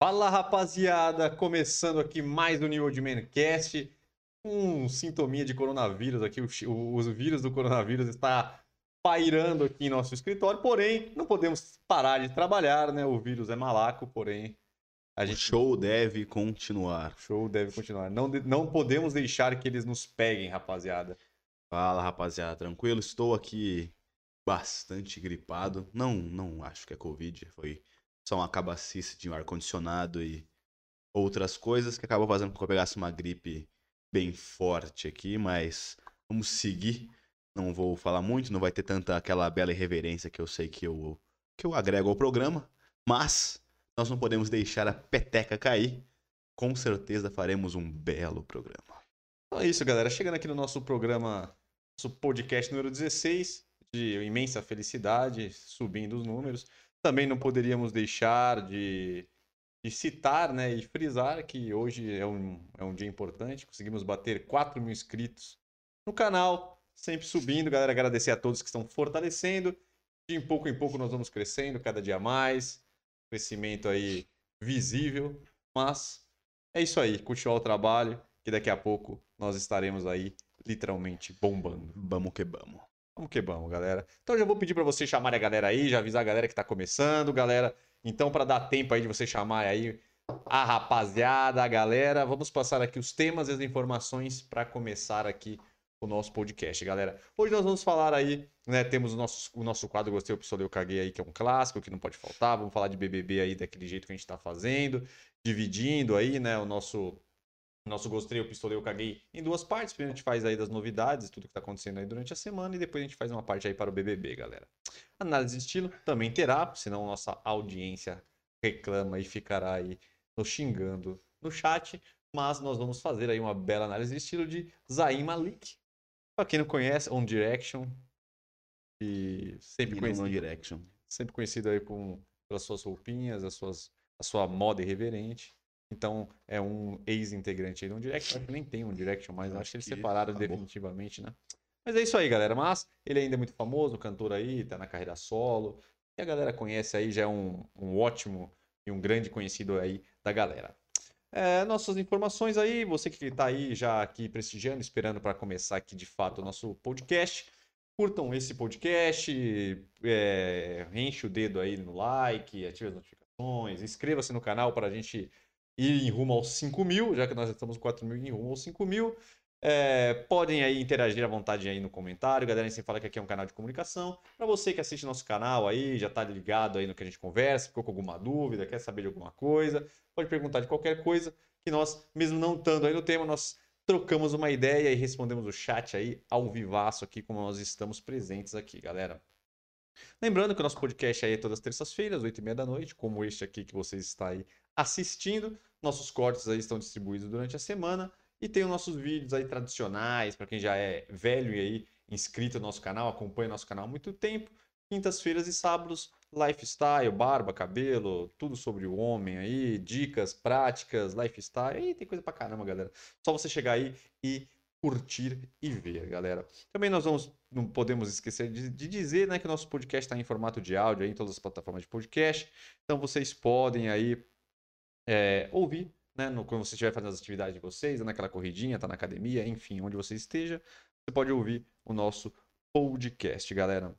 Fala rapaziada, começando aqui mais um New Old Mancast, um sintominha de coronavírus aqui, o, o, o vírus do coronavírus está pairando aqui em nosso escritório, porém não podemos parar de trabalhar, né? O vírus é malaco, porém a gente... O show deve continuar. O show deve continuar. Não, não podemos deixar que eles nos peguem, rapaziada. Fala rapaziada, tranquilo? Estou aqui bastante gripado. Não, não acho que é Covid, foi só uma cabacice de um ar-condicionado e outras coisas que acabam fazendo com que eu pegasse uma gripe bem forte aqui, mas vamos seguir. Não vou falar muito, não vai ter tanta aquela bela irreverência que eu sei que eu, que eu agrego ao programa, mas nós não podemos deixar a peteca cair. Com certeza faremos um belo programa. Então é isso, galera. Chegando aqui no nosso programa, nosso podcast número 16, de imensa felicidade, subindo os números. Também não poderíamos deixar de, de citar né, e frisar que hoje é um, é um dia importante. Conseguimos bater 4 mil inscritos no canal, sempre subindo. Galera, agradecer a todos que estão fortalecendo. De pouco em pouco nós vamos crescendo, cada dia mais. Crescimento aí visível. Mas é isso aí, continuar o trabalho, que daqui a pouco nós estaremos aí literalmente bombando. Vamos que vamos. Vamos que vamos, galera. Então já vou pedir para você chamar a galera aí, já avisar a galera que tá começando, galera. Então, para dar tempo aí de você chamar aí a rapaziada, a galera, vamos passar aqui os temas e as informações para começar aqui o nosso podcast, galera. Hoje nós vamos falar aí, né? Temos o nosso, o nosso quadro Gostei, o Pistolei, eu caguei aí, que é um clássico, que não pode faltar. Vamos falar de BBB aí daquele jeito que a gente tá fazendo, dividindo aí, né? O nosso nosso gostei, eu pistolei, eu caguei em duas partes. Primeiro a gente faz aí das novidades, tudo que tá acontecendo aí durante a semana, e depois a gente faz uma parte aí para o BBB, galera. Análise de estilo também terá, senão nossa audiência reclama e ficará aí nos xingando no chat. Mas nós vamos fazer aí uma bela análise de estilo de Zayn Malik. Pra quem não conhece, On Direction. E sempre conhecido. On Direction. Sempre conhecido aí com, pelas suas roupinhas, as suas, a sua moda irreverente. Então, é um ex-integrante aí do Direction. Acho que nem tem um Direction mais. Acho que eles separaram acabou. definitivamente, né? Mas é isso aí, galera. Mas ele ainda é muito famoso, cantor aí, tá na carreira solo. E a galera conhece aí, já é um, um ótimo e um grande conhecido aí da galera. É, nossas informações aí, você que está aí já aqui prestigiando, esperando para começar aqui de fato o nosso podcast. Curtam esse podcast, é, enche o dedo aí no like, ative as notificações, inscreva-se no canal para a gente ir em rumo aos 5 mil, já que nós estamos com 4 mil em rumo aos 5 mil. É, podem aí interagir à vontade aí no comentário. Galera, a gente fala que aqui é um canal de comunicação. Para você que assiste nosso canal aí, já está ligado aí no que a gente conversa, ficou com alguma dúvida, quer saber de alguma coisa, pode perguntar de qualquer coisa, que nós, mesmo não estando aí no tema, nós trocamos uma ideia e respondemos o chat aí ao vivaço aqui, como nós estamos presentes aqui, galera. Lembrando que o nosso podcast aí é todas as terças-feiras, 8h30 da noite, como este aqui que vocês estão aí assistindo. Nossos cortes aí estão distribuídos durante a semana. E tem os nossos vídeos aí tradicionais, para quem já é velho e aí inscrito no nosso canal, acompanha nosso canal há muito tempo. Quintas-feiras e sábados, lifestyle, barba, cabelo, tudo sobre o homem aí, dicas, práticas, lifestyle. E tem coisa pra caramba, galera. Só você chegar aí e curtir e ver, galera. Também nós vamos, não podemos esquecer de, de dizer, né, que o nosso podcast está em formato de áudio aí, em todas as plataformas de podcast. Então vocês podem aí é, ouvir, né, no, quando você estiver fazendo as atividades de vocês, naquela corridinha, tá na academia, enfim, onde você esteja, você pode ouvir o nosso podcast, galera.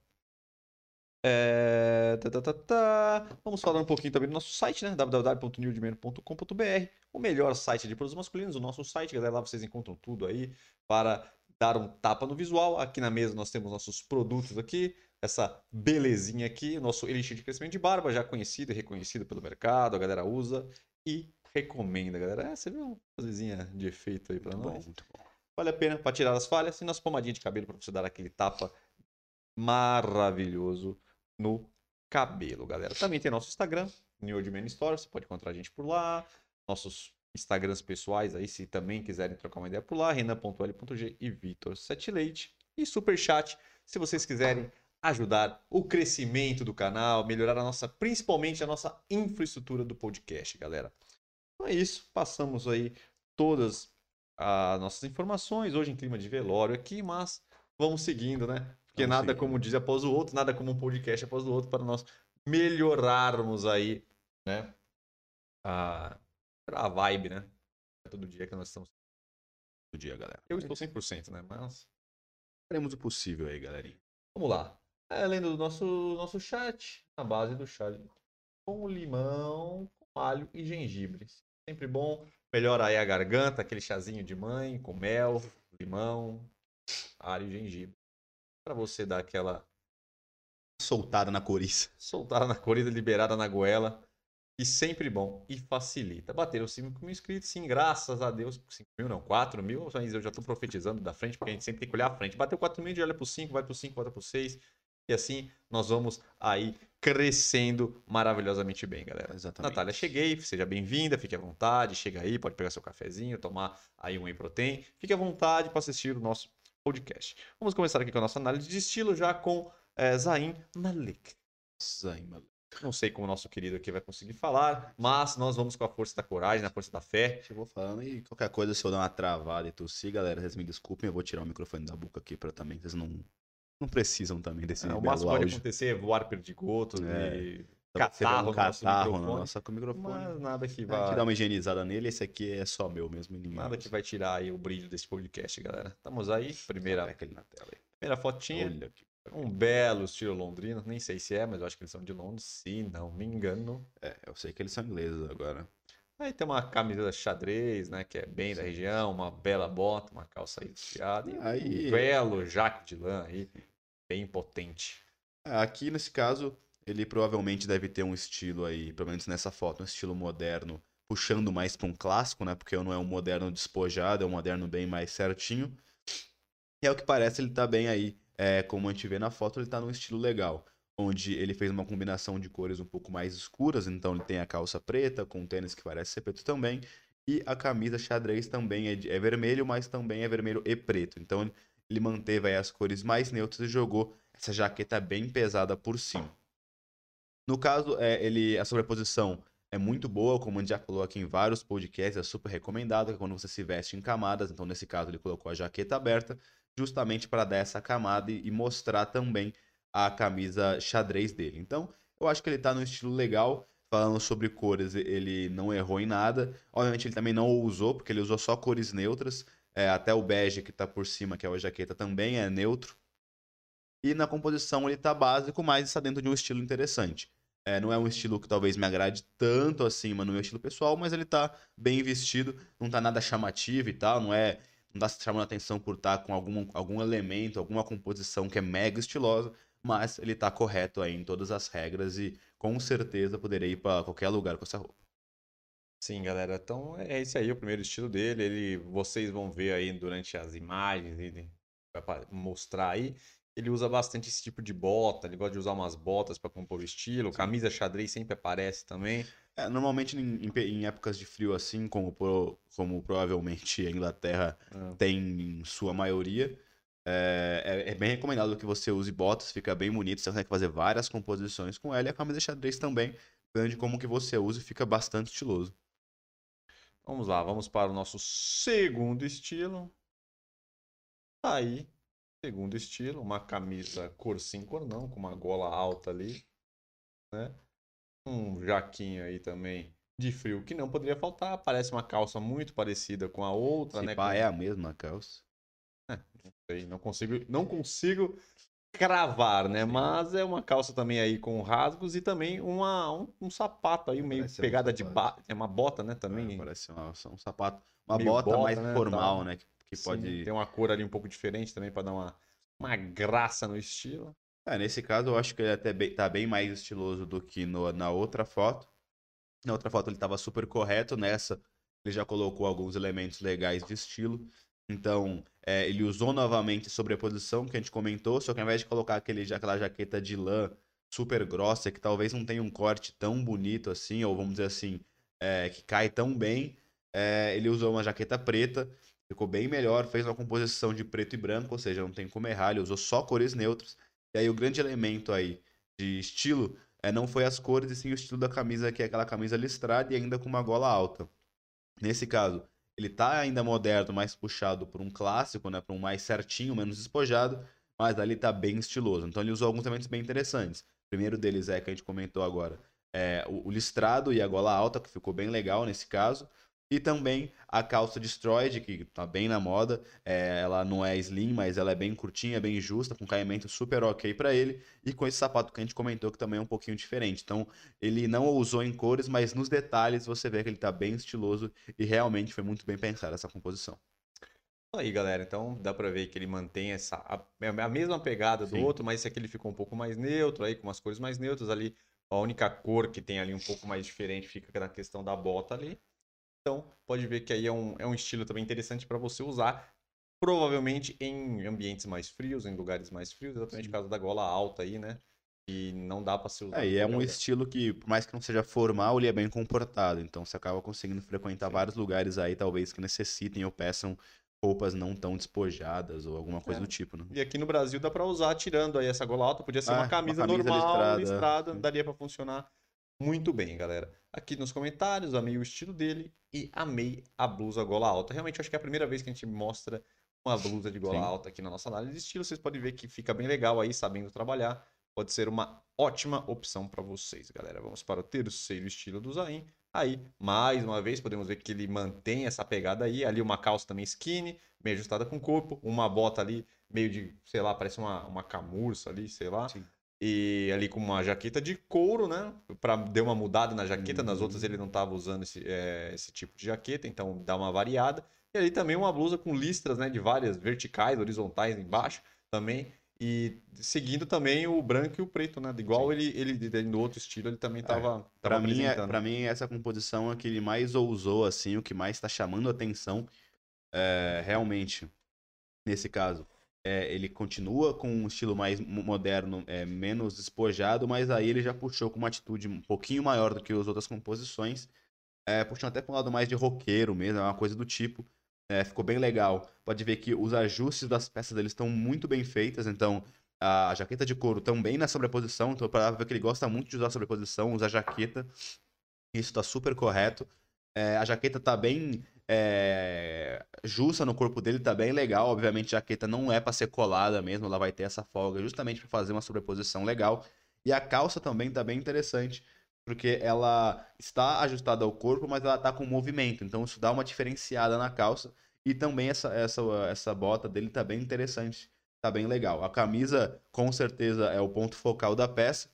É... Tá, tá, tá. Vamos falar um pouquinho também do nosso site, né? www.newdimeno.com.br O melhor site de produtos masculinos, o nosso site, galera. Lá vocês encontram tudo aí para dar um tapa no visual. Aqui na mesa nós temos nossos produtos aqui, essa belezinha aqui, nosso Elixir de Crescimento de Barba, já conhecido e reconhecido pelo mercado, a galera usa e recomenda, galera. É, você viu uma coisinha de efeito aí para nós? Bom, muito bom. Vale a pena para tirar as falhas e nossa pomadinha de cabelo para você dar aquele tapa maravilhoso no cabelo, galera. Também tem nosso Instagram, New Old Man Store, você pode encontrar a gente por lá. Nossos Instagrams pessoais aí, se também quiserem trocar uma ideia por lá, renan.l.g e Vitor Sete Leite. E super chat, se vocês quiserem ajudar o crescimento do canal, melhorar a nossa, principalmente a nossa infraestrutura do podcast, galera. Então é isso, passamos aí todas as nossas informações, hoje em clima de velório aqui, mas vamos seguindo, né? Porque vamos nada seguindo. como dia após o outro, nada como um podcast após o outro para nós melhorarmos aí, né? a, a vibe, né? É todo dia que nós estamos. Todo dia, galera. Eu estou 100%, né? Mas Faremos o possível aí, galerinha. vamos lá. É, lendo o nosso, nosso chat, na base do chá com limão, com alho e gengibre. Sempre bom. Melhora aí a garganta, aquele chazinho de mãe com mel, limão, alho e gengibre. Pra você dar aquela Soltada na coriça. soltada na corrida, liberada na goela. E sempre bom e facilita. Bateram 5 mil inscritos, sim, graças a Deus. 5 mil não, 4 mil, mas eu já tô profetizando da frente, porque a gente sempre tem que olhar à frente. Bateu 4 mil, a gente olha pro 5, vai pro 5, volta pro 6. E assim nós vamos aí crescendo maravilhosamente bem, galera. Exatamente. Natália, cheguei, seja bem-vinda, fique à vontade, chega aí, pode pegar seu cafezinho, tomar aí um whey protein. Fique à vontade para assistir o nosso podcast. Vamos começar aqui com a nossa análise de estilo, já com eh, Zain Malik. Zay, maluco. Não sei como o nosso querido aqui vai conseguir falar, mas nós vamos com a força da coragem, a força da fé. Chegou falando e qualquer coisa, se eu dar uma travada e tossir, galera, vocês me desculpem, eu vou tirar o microfone da boca aqui pra também, vocês não, não precisam também desse É, o máximo pode acontecer é voar perdigotos É. Então, catarro um catarro microfone. no nosso microfone. mas nada que gente vai, dá uma higienizada nele, esse aqui é só meu mesmo, ninguém nada que vai tirar aí o brilho desse podcast, galera. Estamos aí, primeira, na tela aí. primeira fotinha. Olha que Um belo estilo londrino, nem sei se é, mas eu acho que eles são de Londres, se não me engano. É, eu sei que eles são ingleses agora. Aí tem uma camisa xadrez, né, que é bem da região, uma bela bota, uma calça aí desfiada e Aí- um belo jaco de lã aí, bem potente. É, Aqui, nesse caso, ele provavelmente deve ter um estilo aí, pelo menos nessa foto, um estilo moderno, puxando mais para um clássico, né? Porque não é um moderno despojado, é um moderno bem mais certinho. E é o que parece, ele tá bem aí, é, como a gente vê na foto, ele tá num estilo legal. Onde ele fez uma combinação de cores um pouco mais escuras, então ele tem a calça preta, com tênis que parece ser preto também. E a camisa xadrez também é, de- é vermelho, mas também é vermelho e preto. Então ele- ele manteve aí as cores mais neutras e jogou essa jaqueta bem pesada por cima. No caso, é, ele, a sobreposição é muito boa, como a gente já falou aqui em vários podcasts, é super recomendado, é quando você se veste em camadas. Então, nesse caso, ele colocou a jaqueta aberta, justamente para dar essa camada e, e mostrar também a camisa xadrez dele. Então, eu acho que ele tá num estilo legal. Falando sobre cores, ele não errou em nada. Obviamente, ele também não usou, porque ele usou só cores neutras. É, até o bege que tá por cima, que é a jaqueta, também é neutro. E na composição ele tá básico, mas está dentro de um estilo interessante. É, não é um estilo que talvez me agrade tanto assim, mas no meu estilo pessoal, mas ele tá bem vestido, não tá nada chamativo e tal, não é. Não tá chamando atenção por estar com algum, algum elemento, alguma composição que é mega estilosa, mas ele tá correto aí em todas as regras e com certeza poderei ir para qualquer lugar com essa roupa. Sim, galera. Então é esse aí o primeiro estilo dele. Ele, vocês vão ver aí durante as imagens, ele vai mostrar aí. Ele usa bastante esse tipo de bota. Ele gosta de usar umas botas para compor o estilo. Camisa xadrez sempre aparece também. É, normalmente em, em épocas de frio assim, como, pro- como provavelmente a Inglaterra Ah. tem em sua maioria, é, é- é bem recomendado que você use botas, fica bem bonito, você consegue fazer várias composições com ela e a camisa xadrez também, dependendo de como que você usa, fica bastante estiloso. Vamos lá, vamos para o nosso segundo estilo. Tá aí, segundo estilo, uma camisa cor sim, cor não, com uma gola alta ali, né? Um jaquinho aí também de frio que não poderia faltar. Parece uma calça muito parecida com a outra, Se né? pá, é a mesma calça. Não sei, não consigo, não consigo cravar, né? Mas é uma calça também aí com rasgos e também uma, um, um sapato aí meio Parece ser um pegada de ba... é uma bota, né? Também É, parece uma- um sapato, uma bota, bota, mais né, formal, tal. né? Que, Sim, pode... tem uma cor ali um pouco diferente também para dar uma, uma graça no estilo. É, nesse caso eu acho que ele até bem, tá bem mais estiloso do que no- na outra foto. Na outra foto ele tava super correto, nessa ele já colocou alguns elementos legais de estilo. Então, é, ele usou novamente a sobreposição que a gente comentou, só que ao invés de colocar aquele, aquela jaqueta de lã super grossa, que talvez não tenha um corte tão bonito assim, ou vamos dizer assim, é, que cai tão bem, é, ele usou uma jaqueta preta, ficou bem melhor, fez uma composição de preto e branco, ou seja, não tem como errar, ele usou só cores neutras. E aí o grande elemento aí de estilo é, não foi as cores, e sim o estilo da camisa, que é aquela camisa listrada e ainda com uma gola alta. Nesse caso, ele tá ainda moderno, mais puxado por um clássico, né, para um mais certinho, menos despojado, mas ali tá bem estiloso. Então ele usou alguns elementos bem interessantes. O primeiro deles é que a gente comentou agora, é, o, o listrado e a gola alta, que ficou bem legal nesse caso. E também a calça Destroyed, que tá bem na moda. É, ela não é slim, mas ela é bem curtinha, bem justa, com caimento super ok para ele. E com esse sapato que a gente comentou que também é um pouquinho diferente. Então, ele não usou em cores, mas nos detalhes você vê que ele tá bem estiloso e realmente foi muito bem pensada essa composição. Aí, galera, então dá pra ver que ele mantém essa a, a mesma pegada do Sim. outro, mas esse aqui ele ficou um pouco mais neutro, aí com umas cores mais neutras ali. A única cor que tem ali um pouco mais diferente fica na questão da bota ali. Então, pode ver que aí é um, é um estilo também interessante para você usar, provavelmente em ambientes mais frios, em lugares mais frios, exatamente por causa da gola alta aí, né? E não dá para ser usado. É, e é um lugar. estilo que, por mais que não seja formal, ele é bem comportado. Então você acaba conseguindo frequentar Sim. vários lugares aí, talvez, que necessitem ou peçam roupas não tão despojadas ou alguma coisa É. do tipo, né? E aqui no Brasil dá pra usar tirando aí essa gola alta, podia ser Ah, uma uma camisa, camisa normal, listrada, listrada, é. daria pra funcionar muito bem, galera. Aqui nos comentários, amei o estilo dele e amei a blusa gola alta. Realmente eu acho que é a primeira vez que a gente mostra uma blusa de gola Sim. alta aqui na nossa análise de estilo. Vocês podem ver que fica bem legal aí, sabendo trabalhar. Pode ser uma ótima opção para vocês, galera. Vamos para o terceiro estilo do Zain. Aí, mais uma vez, podemos ver que ele mantém essa pegada aí. Ali uma calça também skinny, meio ajustada com o corpo. Uma bota ali, meio de, sei lá, parece uma, uma camurça ali, sei lá. Sim. E ali com uma jaqueta de couro, né? Pra dar uma mudada na jaqueta. Nas Uhum. outras ele não tava usando esse, é, esse tipo de jaqueta, então dá uma variada. E ali também uma blusa com listras, né? De várias verticais, horizontais embaixo também. E seguindo também o branco e o preto, né? Igual ele, ele no outro estilo, ele também tava, tava Pra mim, é, pra mim, essa composição é que ele mais ousou, assim, o que mais tá chamando a atenção. É, realmente, nesse caso, é, ele continua com um estilo mais mo- moderno, é, menos despojado, mas aí ele já puxou com uma atitude um pouquinho maior do que as outras composições. É, puxando até para um lado mais de roqueiro mesmo, é uma coisa do tipo. É, ficou bem legal. Pode ver que os ajustes das peças dele estão muito bem feitas, então a jaqueta de couro também na sobreposição, então para ver que ele gosta muito de usar sobreposição, usar jaqueta. Isso tá super correto. É, a jaqueta tá bem é, justa no corpo dele, tá bem legal. Obviamente, a jaqueta não é para ser colada mesmo, ela vai ter essa folga justamente para fazer uma sobreposição legal. E a calça também tá bem interessante, porque ela está ajustada ao corpo, mas ela tá com movimento, então isso dá uma diferenciada na calça. E também essa, essa, essa bota dele tá bem interessante, tá bem legal. A camisa, com certeza, é o ponto focal da peça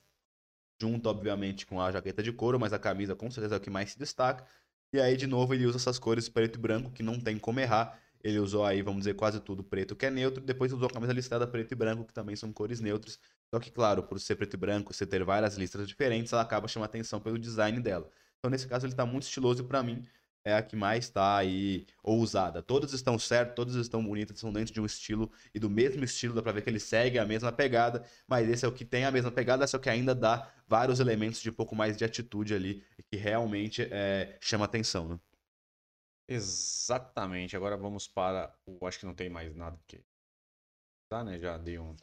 junto, obviamente, com a jaqueta de couro, mas a camisa com certeza é o que mais se destaca. E aí, de novo, ele usa essas cores preto e branco, que não tem como errar. Ele usou aí, vamos dizer, quase tudo preto, que é neutro. Depois usou a camisa listrada preto e branco, que também são cores neutras. Só que, claro, por ser preto e branco, você ter várias listras diferentes, ela acaba chamando atenção pelo design dela. Então, nesse caso, ele tá muito estiloso pra mim, é a que mais tá aí ousada. Todas estão certas, todas estão bonitas, são dentro de um estilo e do mesmo estilo, dá pra ver que ele segue a mesma pegada, mas esse é o que tem a mesma pegada, só que ainda dá vários elementos de um pouco mais de atitude ali, que realmente é, chama atenção, né? Exatamente. Agora vamos para o. Acho que não tem mais nada que. Tá, né? Já dei uma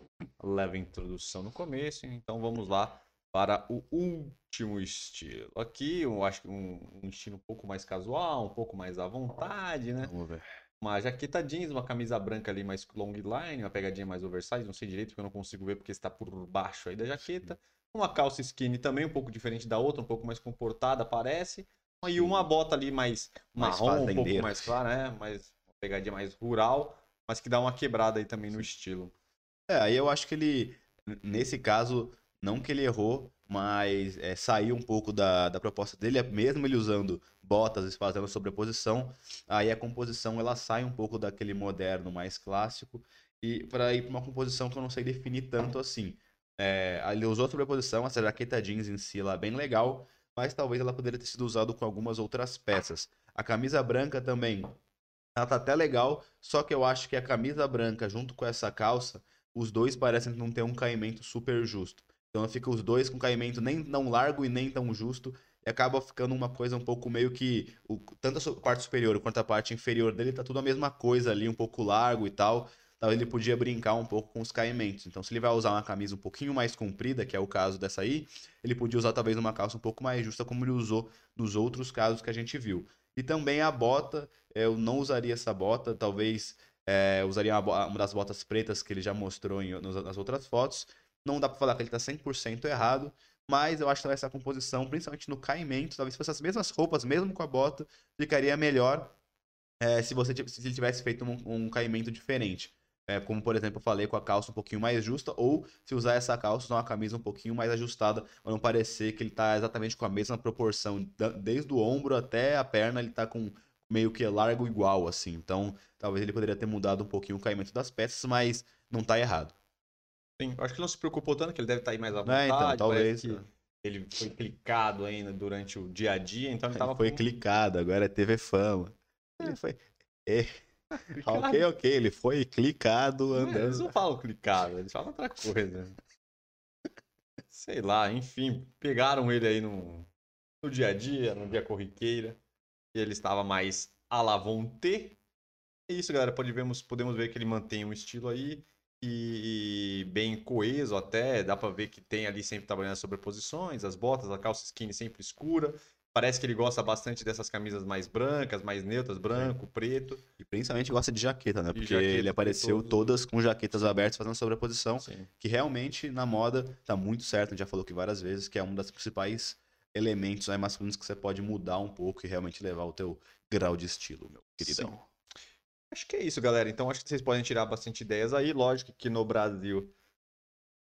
leve introdução no começo, então vamos lá para o último estilo. Aqui eu acho que um, um estilo um pouco mais casual, um pouco mais à vontade, né? Vamos ver. Uma jaqueta jeans, uma camisa branca ali mais long line, uma pegadinha mais oversize, não sei direito porque eu não consigo ver porque está por baixo aí da jaqueta. Uma calça skinny também um pouco diferente da outra, um pouco mais comportada, parece. E uma bota ali mais Mais marrom, um pouco mais clara, né? Mais, uma pegadinha mais rural, mas que dá uma quebrada aí também no estilo. É, aí eu acho que ele, nesse caso, não que ele errou, mas é, saiu um pouco da, da proposta dele, é mesmo ele usando botas e fazendo sobreposição, aí a composição ela sai um pouco daquele moderno mais clássico e para ir para uma composição que eu não sei definir tanto assim. É, ele usou a sobreposição, essa jaqueta jeans em si é bem legal, mas talvez ela poderia ter sido usada com algumas outras peças. A camisa branca também, ela tá até legal, só que eu acho que a camisa branca junto com essa calça os dois parecem não ter um caimento super justo. Então fica os dois com caimento nem tão largo e nem tão justo. E acaba ficando uma coisa um pouco meio que. O, tanto a parte superior quanto a parte inferior dele tá tudo a mesma coisa ali, um pouco largo e tal. Então ele podia brincar um pouco com os caimentos. Então, se ele vai usar uma camisa um pouquinho mais comprida, que é o caso dessa aí, ele podia usar talvez uma calça um pouco mais justa, como ele usou nos outros casos que a gente viu. E também a bota, eu não usaria essa bota, talvez é, usaria uma, uma das botas pretas que ele já mostrou em- nas outras fotos. Não dá pra falar que ele tá 100% errado, Mas eu acho que essa composição, principalmente no caimento, talvez fosse as mesmas roupas, mesmo com a bota, ficaria melhor é, se você se ele tivesse feito um, um caimento diferente. É, como, por exemplo, eu falei, com a calça um pouquinho mais justa, ou se usar essa calça, usar uma camisa um pouquinho mais ajustada, para não parecer que ele está exatamente com a mesma proporção, desde o ombro até a perna, ele está com meio que largo igual, assim. Então, talvez ele poderia ter mudado um pouquinho o caimento das peças, mas não está errado. Sim, acho que ele não se preocupou tanto, que ele deve estar tá aí mais à vontade. É, então, talvez. Ele foi clicado ainda durante o dia a dia, então ele tava. Foi com... clicado, agora é TV Fama. Ele é. foi. É. ok, ok, ele foi clicado andando. eles não falam clicado, eles falam outra coisa. Sei lá, enfim, pegaram ele aí no, no dia a dia, no dia corriqueira, e ele estava mais à la vontade. É isso, galera, podemos, podemos ver que ele mantém um estilo aí e bem coeso até, dá para ver que tem ali sempre trabalhando as sobreposições, as botas, a calça skinny sempre escura, Parece que ele gosta bastante dessas camisas mais brancas, mais neutras, branco, preto. E principalmente gosta de jaqueta, né? Porque jaqueta, ele apareceu todas com jaquetas abertas fazendo sobreposição. Sim. Que realmente na moda tá muito certo. A gente já falou que várias vezes que é um dos principais elementos aí masculinos que você pode mudar um pouco e realmente levar o teu grau de estilo, meu queridão. Sim. Acho que é isso, galera. Então acho que vocês podem tirar bastante ideias aí. Lógico que no Brasil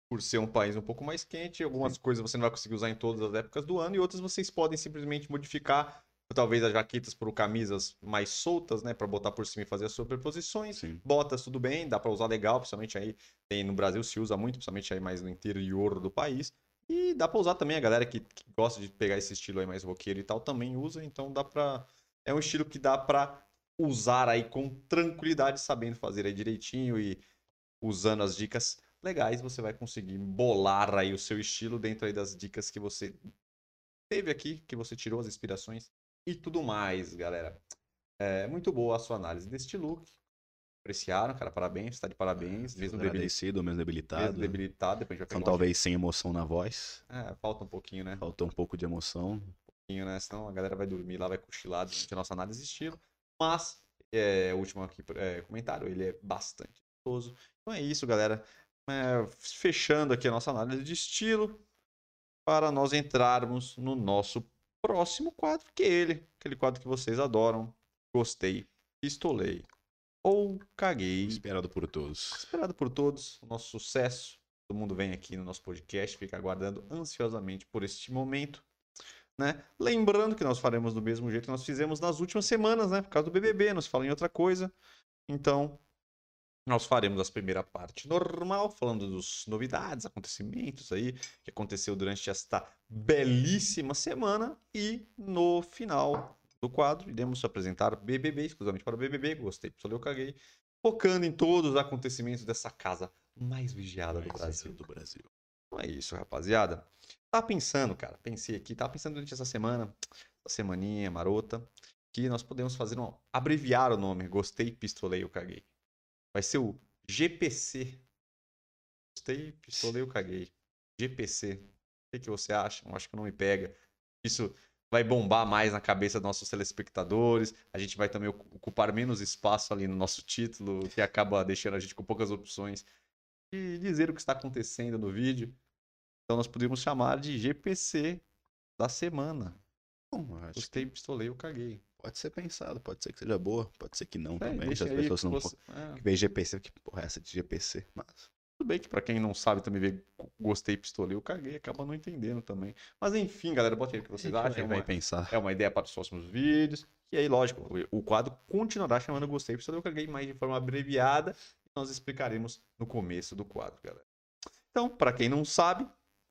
por ser um país um pouco mais quente, algumas Sim. coisas você não vai conseguir usar em todas as épocas do ano e outras vocês podem simplesmente modificar, talvez as jaquetas por camisas mais soltas, né, para botar por cima e fazer as sobreposições. Sim. Botas tudo bem, dá para usar legal, principalmente aí tem no Brasil se usa muito, principalmente aí mais no interior do país. E dá para usar também a galera que, que, gosta de pegar esse estilo aí mais roqueiro e tal também usa, então dá para é um estilo que dá para usar aí com tranquilidade, sabendo fazer aí direitinho e usando as dicas legais, você vai conseguir bolar aí o seu estilo dentro aí das dicas que você teve aqui, que você tirou as inspirações e tudo mais, galera. É muito boa a sua análise deste look. Apreciaram, cara, parabéns, está de parabéns. Mesmo agradecido, mesmo debilitado. Mesmo debilitado, depois a gente vai então, talvez sem emoção na voz. É, falta um pouquinho, né? Falta um pouco de emoção. Um pouquinho, né? Senão a galera vai dormir lá, vai cochilar durante a nossa análise de estilo. Mas, é, o último aqui, é, comentário, ele é bastante gostoso. Então é isso, galera é, fechando aqui a nossa análise de estilo, para nós entrarmos no nosso próximo quadro, que é ele, aquele quadro que vocês adoram. Gostei, pistolei ou caguei. Esperado por todos. Esperado por todos, o nosso sucesso. Todo mundo vem aqui no nosso podcast, fica aguardando ansiosamente por este momento. Né? Lembrando que nós faremos do mesmo jeito que nós fizemos nas últimas semanas, né? Por causa do BBB, nos fala em outra coisa. Então, nós faremos a primeira parte normal, falando dos novidades, acontecimentos aí que aconteceu durante esta belíssima semana. E no final do quadro, iremos apresentar BBB, exclusivamente para o BBB. Gostei, só eu caguei. Focando em todos os acontecimentos dessa casa mais vigiada mais do Brasil. do Brasil. Então é isso, rapaziada. Tava pensando, cara, pensei aqui, tava pensando durante essa semana, essa semaninha marota, que nós podemos fazer um. abreviar o nome. Gostei, pistolei, eu caguei. Vai ser o GPC. Gostei, pistolei, eu caguei. GPC. O que, que você acha? Eu acho que não me pega. Isso vai bombar mais na cabeça dos nossos telespectadores. A gente vai também ocupar menos espaço ali no nosso título, que acaba deixando a gente com poucas opções de dizer o que está acontecendo no vídeo. Então nós podemos chamar de GPC da semana. Bom, Gostei, que... pistolei, eu caguei. Pode ser pensado, pode ser que seja boa, pode ser que não é, também. Muitas pessoas não você... é. vê GPC, que porra é essa de GPC? Mas... Tudo bem que pra quem não sabe também vê gostei, pistolei, eu caguei, acaba não entendendo também. Mas enfim, galera, bota aí o que vocês acham. É uma, pensar. é uma ideia para os próximos vídeos. E aí, lógico, o quadro continuará chamando gostei, pistolei, eu caguei, mais de forma abreviada. Nós explicaremos no começo do quadro, galera. Então, para quem não sabe,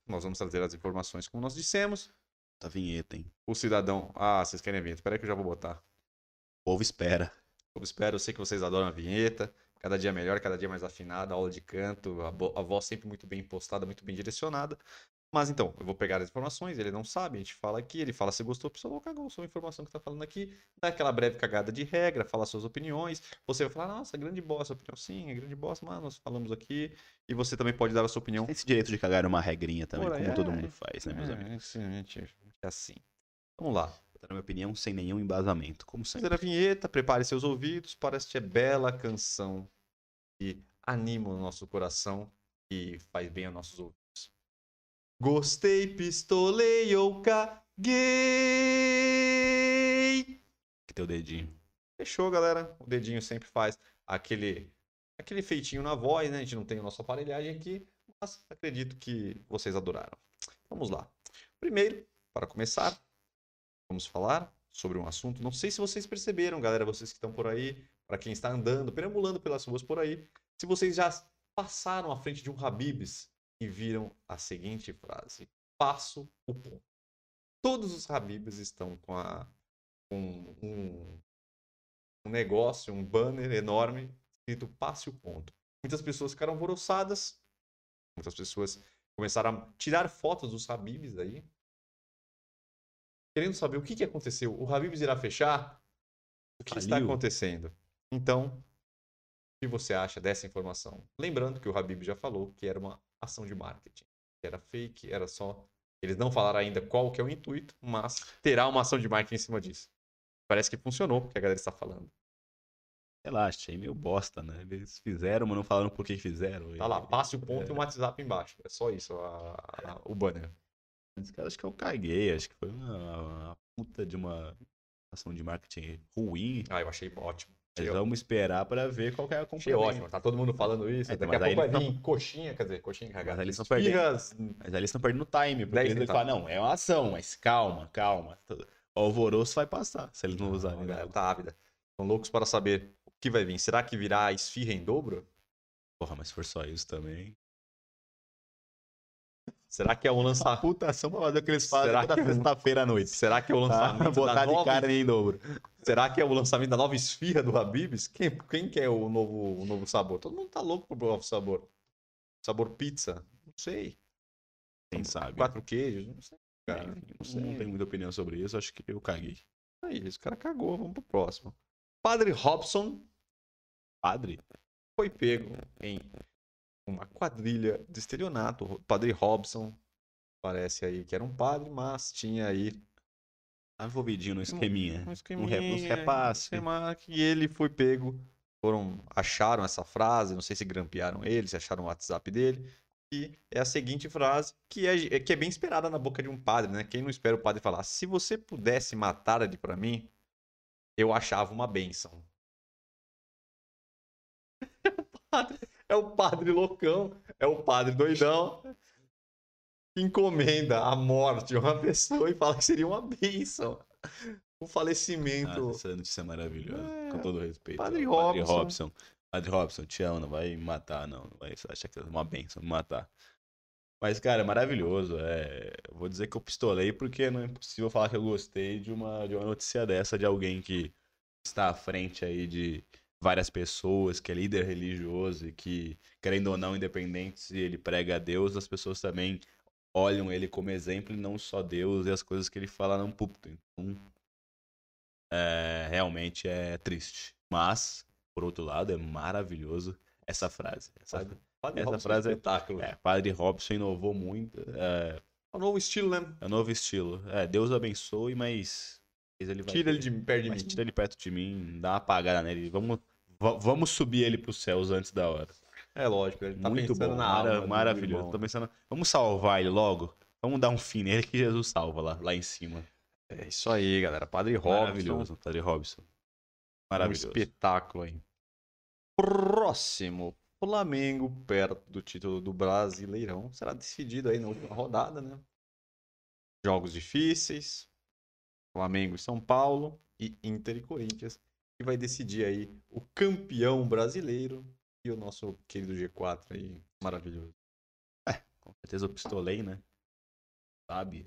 nós vamos trazer as informações como nós dissemos. Tá vinheta, hein? O cidadão. Ah, vocês querem a vinheta? Espera que eu já vou botar. O povo espera. O povo espera, eu sei que vocês adoram a vinheta. Cada dia melhor, cada dia mais afinada, aula de canto, a, a voz sempre muito bem postada, muito bem direcionada. Mas então, eu vou pegar as informações, ele não sabe, a gente fala aqui, ele fala se gostou, pessoal, cagou, sua informação que tá falando aqui, dá aquela breve cagada de regra, fala suas opiniões, você vai falar, nossa, grande bosta, opinião sim, é grande bosta, mas nós falamos aqui, e você também pode dar a sua opinião. Tem esse direito de cagar uma regrinha também, como é, todo mundo faz, né, meus é, amigos? Sim, gente, é assim. Vamos lá. Na minha opinião, sem nenhum embasamento, como sempre. Fazer a vinheta, prepare seus ouvidos para esta bela canção que anima o nosso coração e faz bem aos nossos ouvidos. Gostei, pistolei ou caguei. Que teu dedinho. Fechou, galera. O dedinho sempre faz aquele aquele feitinho na voz, né? A gente não tem a nossa aparelhagem aqui, mas acredito que vocês adoraram. Vamos lá. Primeiro, para começar, vamos falar sobre um assunto. Não sei se vocês perceberam, galera, vocês que estão por aí, para quem está andando, perambulando pelas ruas por aí, se vocês já passaram à frente de um Habibs e viram a seguinte frase: Passo o ponto. Todos os Habibs estão com, a, com um, um negócio, um banner enorme escrito passe o ponto. Muitas pessoas ficaram alvoroçadas, muitas pessoas começaram a tirar fotos dos Habibs aí, querendo saber o que, que aconteceu. O Habibs irá fechar? O que está acontecendo? Então, o que você acha dessa informação? Lembrando que o Habib já falou que era uma ação de marketing, era fake, era só. Eles não falaram ainda qual que é o intuito, mas terá uma ação de marketing em cima disso. Parece que funcionou, porque a galera está falando. Sei lá, achei meio bosta, né? Eles fizeram, mas não falaram por que fizeram. Tá lá, passe o ponto e um WhatsApp embaixo. É só isso, a- a- o banner. Esse cara acho que eu caguei, acho que foi uma, uma puta de uma ação de marketing ruim. Ah, eu achei ótimo. Mas Achei, vamos esperar pra ver qual que é a achei compra. ótimo. Tá todo mundo falando isso. É, Daqui a pouco vai vir coxinha, quer dizer, coxinha carregada. Mas aí eles tão Esfirras, Mas eles estão perdendo time, porque eles falam, não, é uma ação, mas calma, calma. O alvoroço vai passar, se eles não Não, usarem galera tá ávida. Estão loucos para saber o que vai vir. Será que virá esfirra em dobro? Porra, mas se for só isso também. Será que é o Essa lançamento? puta ação pra fazer o que eles fazem Será toda que- sexta-feira à noite. Será que é o Tá? lançamento da Botar de nova... carne em dobro. Será que é o lançamento da nova esfirra do Habibs? Quem, quem quer o novo, o novo sabor? Todo mundo tá louco pro novo sabor. Sabor pizza? Não sei. Quem sabe? Quatro queijos? Não sei. Cara, Enfim, não sei. não tenho muita opinião sobre isso, acho que eu caguei. Aí, esse cara cagou. Vamos pro próximo. Padre Robson Padre? foi pego em uma quadrilha de estelionato. O Padre Robson parece aí que era um padre, mas tinha aí Tá envolvidinho no esqueminha. um Um esqueminha, rep, uns repasse. que ele foi pego. Foram, acharam essa frase, não sei se grampearam ele, se acharam o WhatsApp dele. E é a seguinte frase, que é, que é bem esperada na boca de um padre, né? Quem não espera o padre falar, se você pudesse matar ele pra mim, eu achava uma bênção. É o padre, é o padre loucão, é o padre doidão que encomenda a morte de uma pessoa e fala que seria uma bênção. O falecimento. Nossa, essa notícia é maravilhosa, É, com todo respeito. Padre Robson. Robson. Padre Robson, te amo, não vai me matar, não. Não vai achar que é uma benção me matar. Mas, cara, é maravilhoso. É... Vou dizer que eu pistolei porque não é possível falar que eu gostei de uma, de uma notícia dessa, de alguém que está à frente aí de várias pessoas, que é líder religioso e que, querendo ou não, independente se ele prega a Deus, as pessoas também olham ele como exemplo e não só Deus e as coisas que ele fala no púlpito. Então, é, realmente é triste. Mas, por outro lado, é maravilhoso essa frase, sabe? Padre Essa Robson frase é- espetáculo. É, Padre Robson inovou muito. É, É um novo estilo, né? é um novo estilo. É, Deus abençoe, mas mas ele vai Tira ele de perto de mim. tira ele perto de mim, dá uma apagada nele. Vamos, va- vamos subir ele pros céus antes da hora. É lógico, ele tá muito pensando bom, na mara- alma maravilhoso. Tô pensando, vamos salvar ele logo. Vamos dar um fim nele que Jesus salva lá, lá em cima. É isso aí, galera. Padre Robson. Maravilhoso, Padre Robson. Um Maravilhoso. espetáculo aí. Próximo. Flamengo perto do título do Brasileirão. Será decidido aí na última rodada, né? Jogos difíceis. Flamengo e São Paulo. E Inter e Corinthians. Que vai decidir aí o campeão brasileiro. E o nosso querido G4 aí. Maravilhoso. Com certeza eu pistolei, né? Sabe?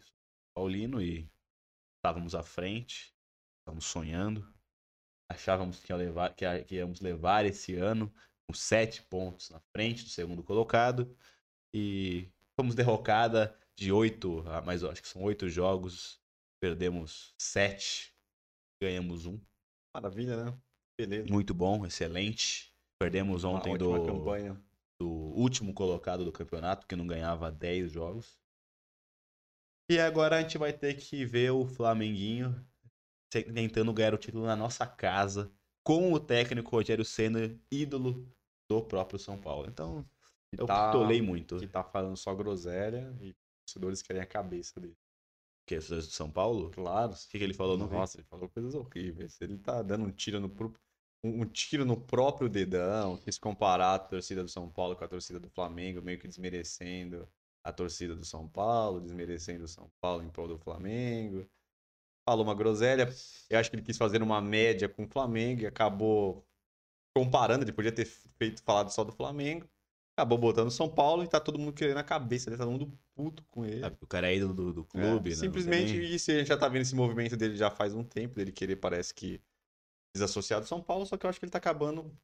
Paulino e estávamos à frente, estávamos sonhando. Achávamos que, ia levar, que, que íamos levar esse ano com sete pontos na frente do segundo colocado. E fomos derrocada de oito, mas acho que são oito jogos. Perdemos sete, ganhamos um. Maravilha, né? Beleza. Muito bom, excelente. Perdemos ontem do, campanha. do último colocado do campeonato, que não ganhava 10 jogos. E agora a gente vai ter que ver o Flamenguinho tentando ganhar o título na nossa casa, com o técnico Rogério Senna, ídolo do próprio São Paulo. Então, eu tá- pistolei muito. Que tá falando só groselha e torcedores querem a cabeça dele. Que é do São Paulo? Claro. O que, que ele falou? Não vi. Nossa, ele falou coisas horríveis. Ele tá dando um tiro no um tiro no próprio dedão, quis comparar a torcida do São Paulo com a torcida do Flamengo, meio que desmerecendo a torcida do São Paulo, desmerecendo o São Paulo em prol do Flamengo. Falou uma groselha. Eu acho que ele quis fazer uma média com o Flamengo e acabou comparando. Ele podia ter feito falado só do Flamengo. Acabou botando o São Paulo e tá todo mundo querendo a cabeça dele, tá todo mundo puto com ele. O cara é ídolo do, do É, clube, né? Não tem Simplesmente nem- isso, a gente já tá vendo esse movimento dele já faz um tempo, dele querer, parece que, desassociar do São Paulo, só que eu acho que ele tá acabando.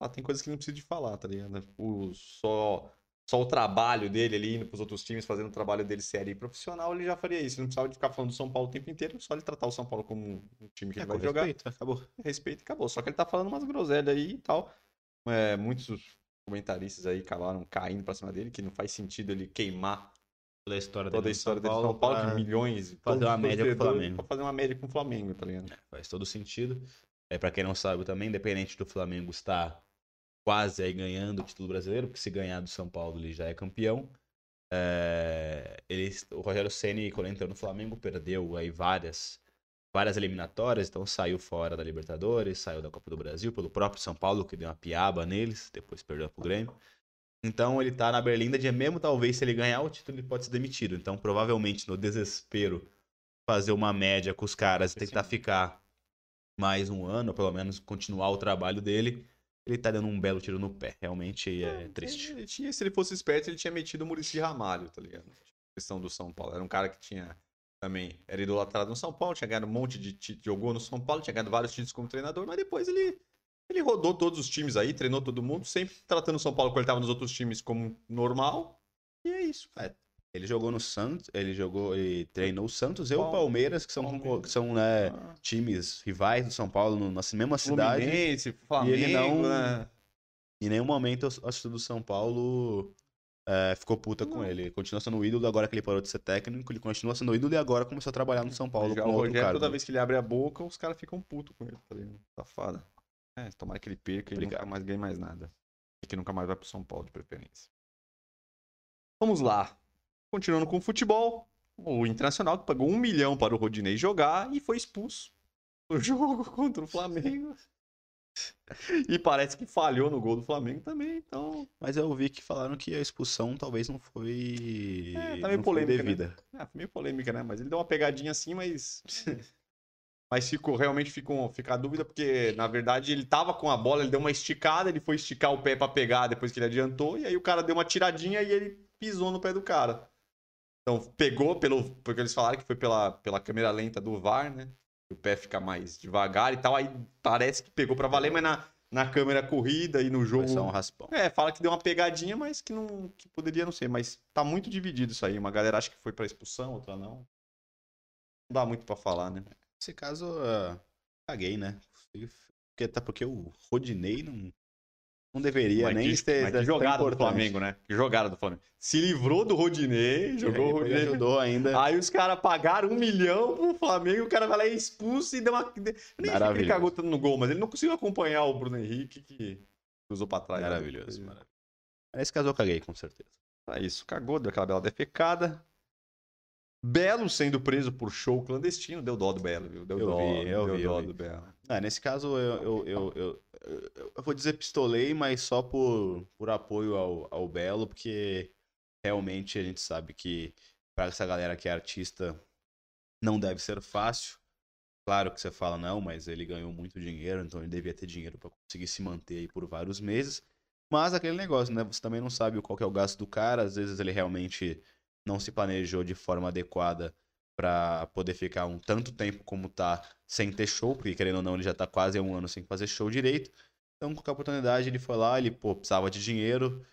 Ah, tem coisas que não precisa de falar, tá ligado? O, só, só o trabalho dele ali, indo pros outros times, fazendo o trabalho dele sério e profissional, ele já faria isso. Ele não precisava de ficar falando do São Paulo o tempo inteiro, só ele tratar o São Paulo como um time que É, ele com vai jogar. respeito, acabou. Respeito e acabou. Só que ele tá falando umas groselhas aí e tal. É, muitos comentaristas aí acabaram caindo pra cima dele, que não faz sentido ele queimar Toda a história toda a dele no história dele de São Paulo, pra- de milhões. fazer uma média com o Flamengo. Pra fazer uma média com o Flamengo, tá ligado? Faz todo sentido. É, para quem não sabe também, independente do Flamengo estar quase aí ganhando o título brasileiro, porque se ganhar do São Paulo ele já é campeão. É, ele, o Rogério Ceni quando entrou no Flamengo perdeu aí várias várias eliminatórias, então saiu fora da Libertadores, saiu da Copa do Brasil pelo próprio São Paulo que deu uma piaba neles, depois perdeu pro Grêmio. Então ele tá na berlinda de mesmo talvez se ele ganhar o título ele pode ser demitido. Então provavelmente no desespero fazer uma média com os caras e tentar ficar mais um ano, pelo menos continuar o trabalho dele, ele tá dando um belo tiro no pé. Realmente é triste. Ele tinha, se ele fosse esperto, ele tinha metido o Murici Ramalho, tá ligado? Questão do São Paulo. Era um cara que tinha também, era idolatrado no São Paulo, tinha ganhado um monte de títulos, jogou no São Paulo, tinha ganhado vários títulos como treinador, mas depois ele, ele rodou todos os times aí, treinou todo mundo, sempre tratando o São Paulo quando ele tava nos outros times como normal. E é isso. Ele jogou no Santos, ele jogou e treinou o Santos e o Palme- Palmeiras, que são, Palmeiras. que são né, Ah, times rivais do São Paulo no- na mesma cidade. Fluminense, Flamengo, ele não- né? Em nenhum momento a torcida do São Paulo é, ficou puta com ele. Ele continua sendo o ídolo, agora que ele parou de ser técnico, ele continua sendo o ídolo e agora começou a trabalhar no São Paulo Já com o outro Rogério, cargo. toda vez que ele abre a boca, os caras ficam putos com ele, tá ligado? Safada. É, tomara que ele perca e Obrigado. nunca mais ganhe mais nada. E que nunca mais vai pro São Paulo, de preferência. Vamos lá. Continuando com o futebol, o Internacional que pagou um milhão para o Rodinei jogar e foi expulso no jogo contra o Flamengo. E parece que falhou no gol do Flamengo também, então. Mas eu ouvi que falaram que a expulsão talvez não foi, É, tá meio não foi polêmica, né? devida. Ah, foi meio polêmica, né? Mas ele deu uma pegadinha assim, mas. mas ficou, realmente ficou, fica a dúvida, porque na verdade ele tava com a bola, ele deu uma esticada, ele foi esticar o pé pra pegar depois que ele adiantou, e aí o cara deu uma tiradinha e ele pisou no pé do cara. Então pegou, pelo, porque eles falaram que foi pela, pela câmera lenta do VAR, né? O pé fica mais devagar e tal, aí parece que pegou pra valer, mas na, na câmera corrida e no jogo. Foi só um raspão. É, fala que deu uma pegadinha, mas que não que poderia não ser. Mas tá muito dividido isso aí. Uma galera acha que foi pra expulsão, outra não. Não dá muito pra falar, né? Nesse caso, ah, caguei, né? Porque, até porque o Rodinei não, não deveria Mas nem que, ter. mas que jogada do. Flamengo, né? Que jogada do Flamengo. Se livrou do Rodinei, jogou o Rodinei. ajudou ainda. Aí os caras pagaram um milhão pro Flamengo, o cara vai lá e expulso e deu uma. Nem sei que ele cagou tanto no gol, mas ele não conseguiu acompanhar o Bruno Henrique que cruzou pra trás. né? maravilhoso, Foi- maravilhoso. Nesse caso eu caguei, com certeza. É isso, cagou, deu aquela bela defecada. Belo sendo preso por show clandestino, deu dó do Belo, viu? Deu Eu dó, vi, eu deu vi, eu dó vi. do Belo. Ah, nesse caso, eu, eu, eu, eu, vou dizer pistolei, mas só por, por apoio ao, ao Belo, porque realmente a gente sabe que para essa galera que é artista não deve ser fácil. Claro que você fala, não, mas ele ganhou muito dinheiro, então ele devia ter dinheiro para conseguir se manter aí por vários meses. Mas aquele negócio, né? Você também não sabe qual é o gasto do cara, às vezes ele realmente não se planejou de forma adequada para poder ficar um tanto tempo como tá sem ter show, porque querendo ou não, ele já tá quase um ano sem fazer show direito. Então, com a oportunidade, ele foi lá, ele, pô, precisava de dinheiro,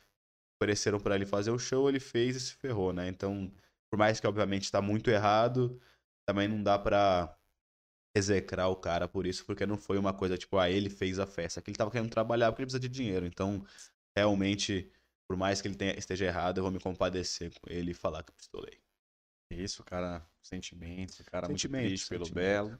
ofereceram para ele fazer o show, ele fez e se ferrou, né? Então, por mais que obviamente tá muito errado, também não dá pra execrar o cara por isso, porque não foi uma coisa tipo, ah, ele fez a festa, que ele tava querendo trabalhar porque ele precisa de dinheiro. Então, realmente, por mais que ele tenha, esteja errado, eu vou me compadecer com ele e falar que pistolei. Isso, cara, sentimentos, cara muito triste pelo sentimento. Belo.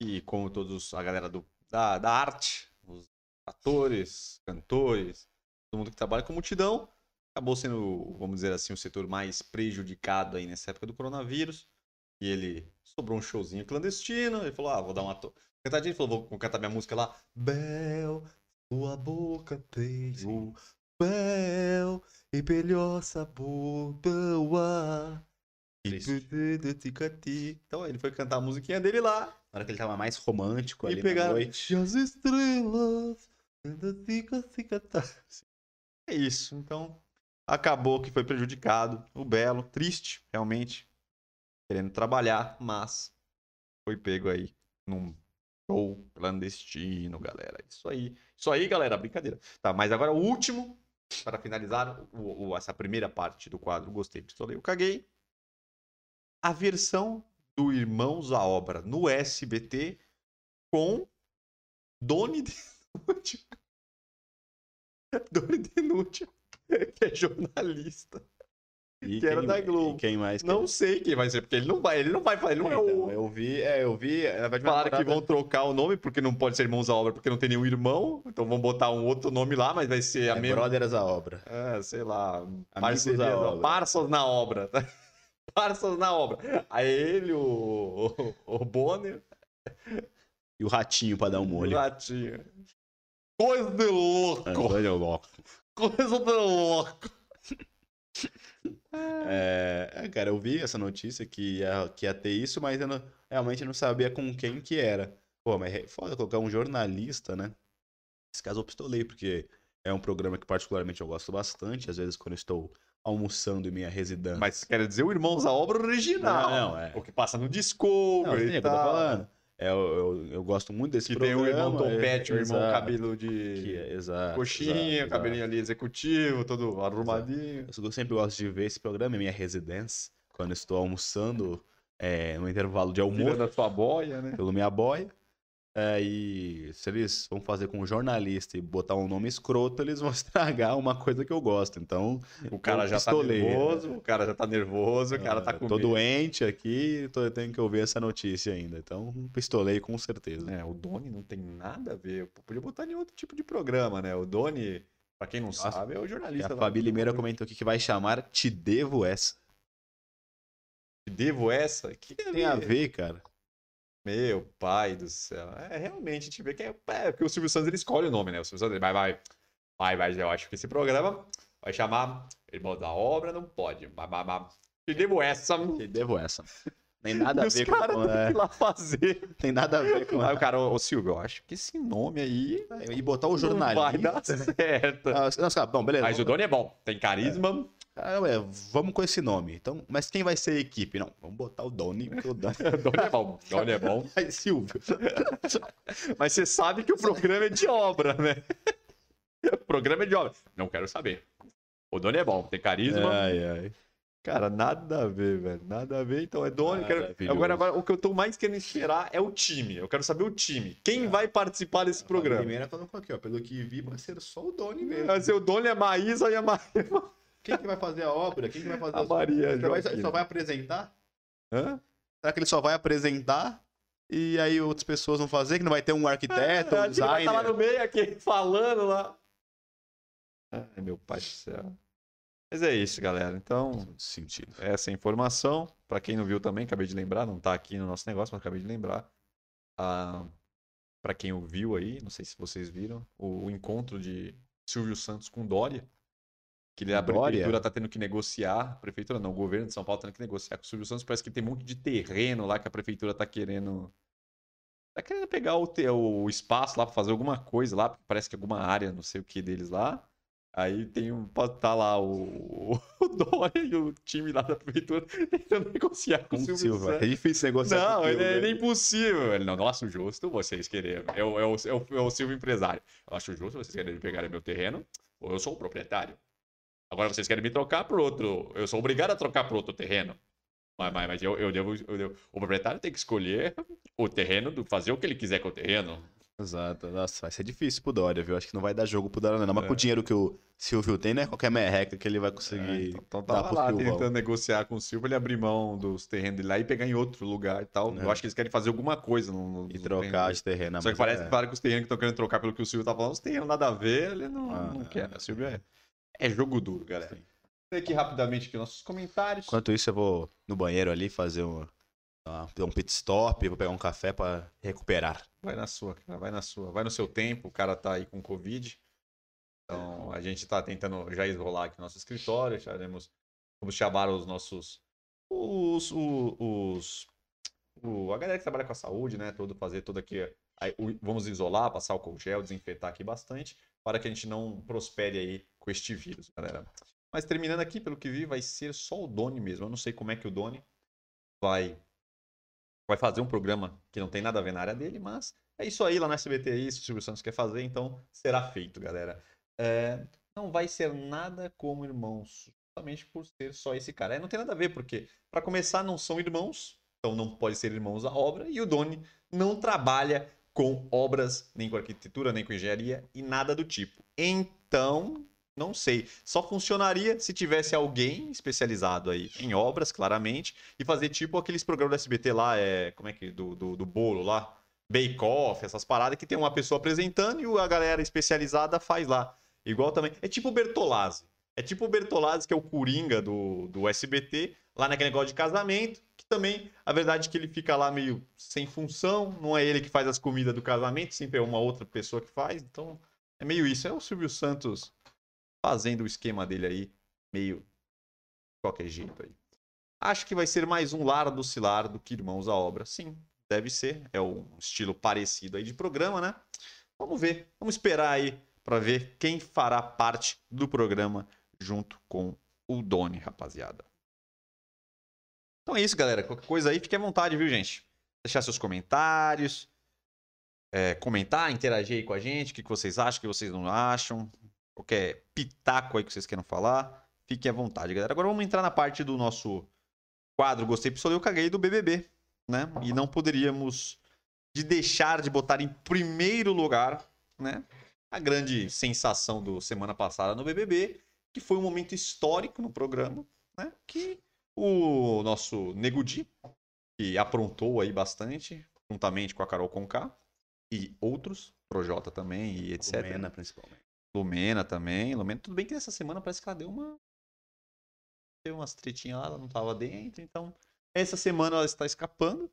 E como todos, a galera do, da, da arte, os atores, cantores, todo mundo que trabalha com multidão, acabou sendo, vamos dizer assim, o setor mais prejudicado aí nessa época do coronavírus. E ele sobrou um showzinho clandestino. Ele falou: Ah, vou dar uma cantadinha. Ele falou: Vou cantar minha música lá. Bel, sua boca tem o mel e melhor sabor do ar. Então ele foi cantar a musiquinha dele lá. Na hora que ele tava mais romântico ali E na pegaram noite. as estrelas. É isso. Então, acabou que foi prejudicado. O Belo, triste, realmente. Querendo trabalhar, mas foi pego aí num show clandestino, galera. Isso aí. Isso aí, galera, brincadeira. Tá, mas agora o último, para finalizar o- o- essa primeira parte do quadro Gostei, Pistolei, eu caguei. A versão do Irmãos à Obra no SBT com Doni Denútil. Doni Denútil, que é jornalista. E que era quem- da Globo. quem mais? Não sei quem vai ser, porque ele não vai, ele não vai falar, ele não é, o... Então, eu vi, é, eu vi. Verdade, minha Falaram que vão trocar o nome, porque não pode ser Irmãos à Obra, porque não tem nenhum irmão. Então vão botar um outro nome lá, mas vai ser a é mesma. Brothers à obra. É, sei lá. Amigos à obra. Parças na obra. Parças na obra. Aí ele, o, o, o Bonner, E o ratinho pra dar um o molho. Ratinho. Coisa de louco! É, olha o louco. Coisa de louco! É, é, cara, eu vi essa notícia que ia, que ia ter isso, mas eu não- realmente não sabia com quem que era. Pô, mas é foda colocar um jornalista, né? Nesse caso eu pistolei, porque é um programa que particularmente eu gosto bastante. Às vezes quando eu estou almoçando em minha residência. Mas quer dizer o Irmãos à Obra original. Não, não, é. O que passa no Não, Discovery sim, é e que eu tô falando. É, eu, eu, gosto muito desse Que tem programa. o irmão é, Topete, o irmão exato, cabelo de que é- exato, coxinha, exato, cabelinho ali executivo, todo arrumadinho. Eu sempre gosto de ver esse programa em minha residência, quando estou almoçando é, no intervalo de almoço. Tirando a sua boia, né? pelo minha boia. É, e se eles vão fazer com um jornalista e botar um nome escroto, eles vão estragar uma coisa que eu gosto. Então, O cara já tá pistolei, nervoso, o cara já tá nervoso, o cara tá ah, com tô medo. doente aqui, tô, eu tenho que ouvir essa notícia ainda. Então, pistolei com certeza. É, o Doni não tem nada a ver. Eu podia botar em outro tipo de programa, né? O Doni, pra quem não Nossa, sabe, é o jornalista. a lá Fabi Limeira comentou aqui que vai chamar Te Devo Essa. Devo essa? Que Tem a ver, cara. Meu pai do céu. É, realmente, a gente vê que é, é porque o Silvio Santos ele escolhe o nome, né? O Silvio Santos ele vai, vai, vai, vai, eu acho que esse programa vai chamar Irmão da Obra, não pode. Mas, mas, mas, te devo essa. Te Devo Essa. Nem nada a os ver com. caras têm é, que ir lá fazer. tem nada a ver com. Aí o cara, ô ô, Silvio, eu acho que esse nome aí E botar o não vai jornalista. dar certo. Ah, Nossa, cara, bom, beleza. Mas o Doni é bom, tem carisma. Ah, ué, vamos com esse nome. Então, mas quem vai ser a equipe? Não, vamos botar o Doni, porque o Doni. Doni é bom, Doni é bom. Ai, Silvio. Mas você sabe que o programa é de obra, né? O programa é de obra. Não quero saber. O Doni é bom, tem carisma. Ai, ai. Cara, nada a ver, velho. Nada a ver. Então é Doni. quero-. Agora, agora, o que eu tô mais querendo esperar é o time. Eu quero saber o time. Quem vai participar desse A programa? primeira colocou aqui, ó. Pelo que vi, vai ser só o Doni mesmo. Vai ser o Doni, a Maísa e a Maria. Quem que vai fazer a obra? Quem que vai fazer A as- Maria Ele vai- só vai apresentar? Hã? Será que ele só vai apresentar? E aí outras pessoas vão fazer? Que não vai ter um arquiteto, É, um a gente vai estar lá designer? no meio aqui, falando lá. Ai, meu pai do céu. Mas é isso, galera. Então, Sentido. essa é a informação. Pra quem não viu também, acabei de lembrar, não tá aqui no nosso negócio, mas acabei de lembrar. Ah, para quem ouviu aí, não sei se vocês viram, o, o encontro de Silvio Santos com Dória. Que a Dória? prefeitura tá tendo que negociar, a prefeitura não, o governo de São Paulo tá tendo que negociar com o Silvio Santos. Parece que tem um monte de terreno lá que a prefeitura tá querendo. Tá querendo pegar o, o espaço lá pra fazer alguma coisa lá, porque parece que alguma área, não sei o que deles lá. Aí tem um. Tá lá o, o Dória e o time lá da prefeitura tentando negociar com o Silvio, Silvio. Santos. É difícil negociar Não, com o ele, Silvio, ele é né? impossível. Ele, não, não acho justo vocês quererem. Eu, eu, eu, eu, Silvio empresário. Eu acho justo vocês quererem pegar meu terreno, ou eu sou o proprietário. Agora vocês querem me trocar por outro. Eu sou obrigado a trocar por outro terreno. Mas, mas, mas eu, eu, devo, eu devo- O proprietário tem que escolher o terreno, do- fazer o que ele quiser com o terreno. Exato. Nossa, vai ser difícil pro Dória, viu? Acho que não vai dar jogo pro Dória, não. Mas É. com o dinheiro que o Silvio tem, não é qualquer merreca que ele vai É, conseguir. então, então tava pro lá Silvão. tentando negociar com o Silvio, ele abrir mão dos terrenos dele lá e pegar em outro lugar e tal. É. Eu acho que eles querem fazer alguma coisa no, no- E trocar terrenos de terreno. Só que parece é. que, claro, que os terrenos que estão querendo trocar pelo que o Silvio tá falando, os terrenos nada a ver, ele não, Ah, não quer, né? O Silvio é. É jogo duro, galera. Vou aqui rapidamente aqui nossos comentários. Enquanto isso, eu vou no banheiro ali fazer um, um pit stop, vou pegar um café para recuperar. Vai na sua, cara, vai na sua. Vai no seu tempo, o cara tá aí com Covid. Então, a gente tá tentando já isolar aqui nosso escritório, charemos, vamos chamar os nossos, os, os, os o, a galera que trabalha com a saúde, né, todo, fazer todo aqui, aí, o, vamos isolar, passar o gel, desinfetar aqui bastante, para que a gente não prospere aí com este vírus, galera. Mas terminando aqui, pelo que vi, vai ser só o Doni mesmo. Eu não sei como é que o Doni vai vai fazer um programa que não tem nada a ver na área dele, mas é isso aí lá no SBT, é isso o Silvio Santos quer fazer, então será feito, galera. É, não vai ser nada como irmãos, justamente por ser só esse cara. É, não tem nada a ver, porque, para começar, não são irmãos, então não pode ser irmãos à obra, e o Doni não trabalha com obras, nem com arquitetura, nem com engenharia e nada do tipo. Então, não sei. Só funcionaria se tivesse alguém especializado aí em obras, claramente, e fazer tipo aqueles programas do SBT lá, é, como é que do, do, do bolo lá, Bake Off, essas paradas que tem uma pessoa apresentando e a galera especializada faz lá. Igual também. É tipo o Bertolazzi. É tipo o Bertolazzi, que é o Coringa do, do SBT, lá naquele negócio de casamento, também, a verdade é que ele fica lá meio sem função, não é ele que faz as comidas do casamento, sempre é uma outra pessoa que faz, então é meio isso. É o Silvio Santos fazendo o esquema dele aí, meio de qualquer jeito aí. Acho que vai ser mais um Lar do Cilar do que Irmãos à Obra. Sim, deve ser. É um estilo parecido aí de programa, né? Vamos ver. Vamos esperar aí para ver quem fará parte do programa junto com o Doni, rapaziada. Então é isso, galera. Qualquer coisa aí, fique à vontade, viu, gente? Deixar seus comentários, é, comentar, interagir aí com a gente, o que vocês acham, o que vocês não acham qualquer pitaco aí que vocês queiram falar, fiquem à vontade, galera. Agora vamos entrar na parte do nosso quadro Gostei Pistolei, eu caguei do BBB, né? E não poderíamos de deixar de botar em primeiro lugar, né? A grande sensação do semana passada no BBB, que foi um momento histórico no programa, né? Que o nosso Negudi, que aprontou aí bastante, juntamente com a Carol Conká e outros, Projota também e etc. Lumena, principalmente. Lumena também. Lumena, tudo bem que nessa semana parece que ela deu uma. Deu umas tretinhas lá, ela não tava dentro. Então, essa semana ela está escapando.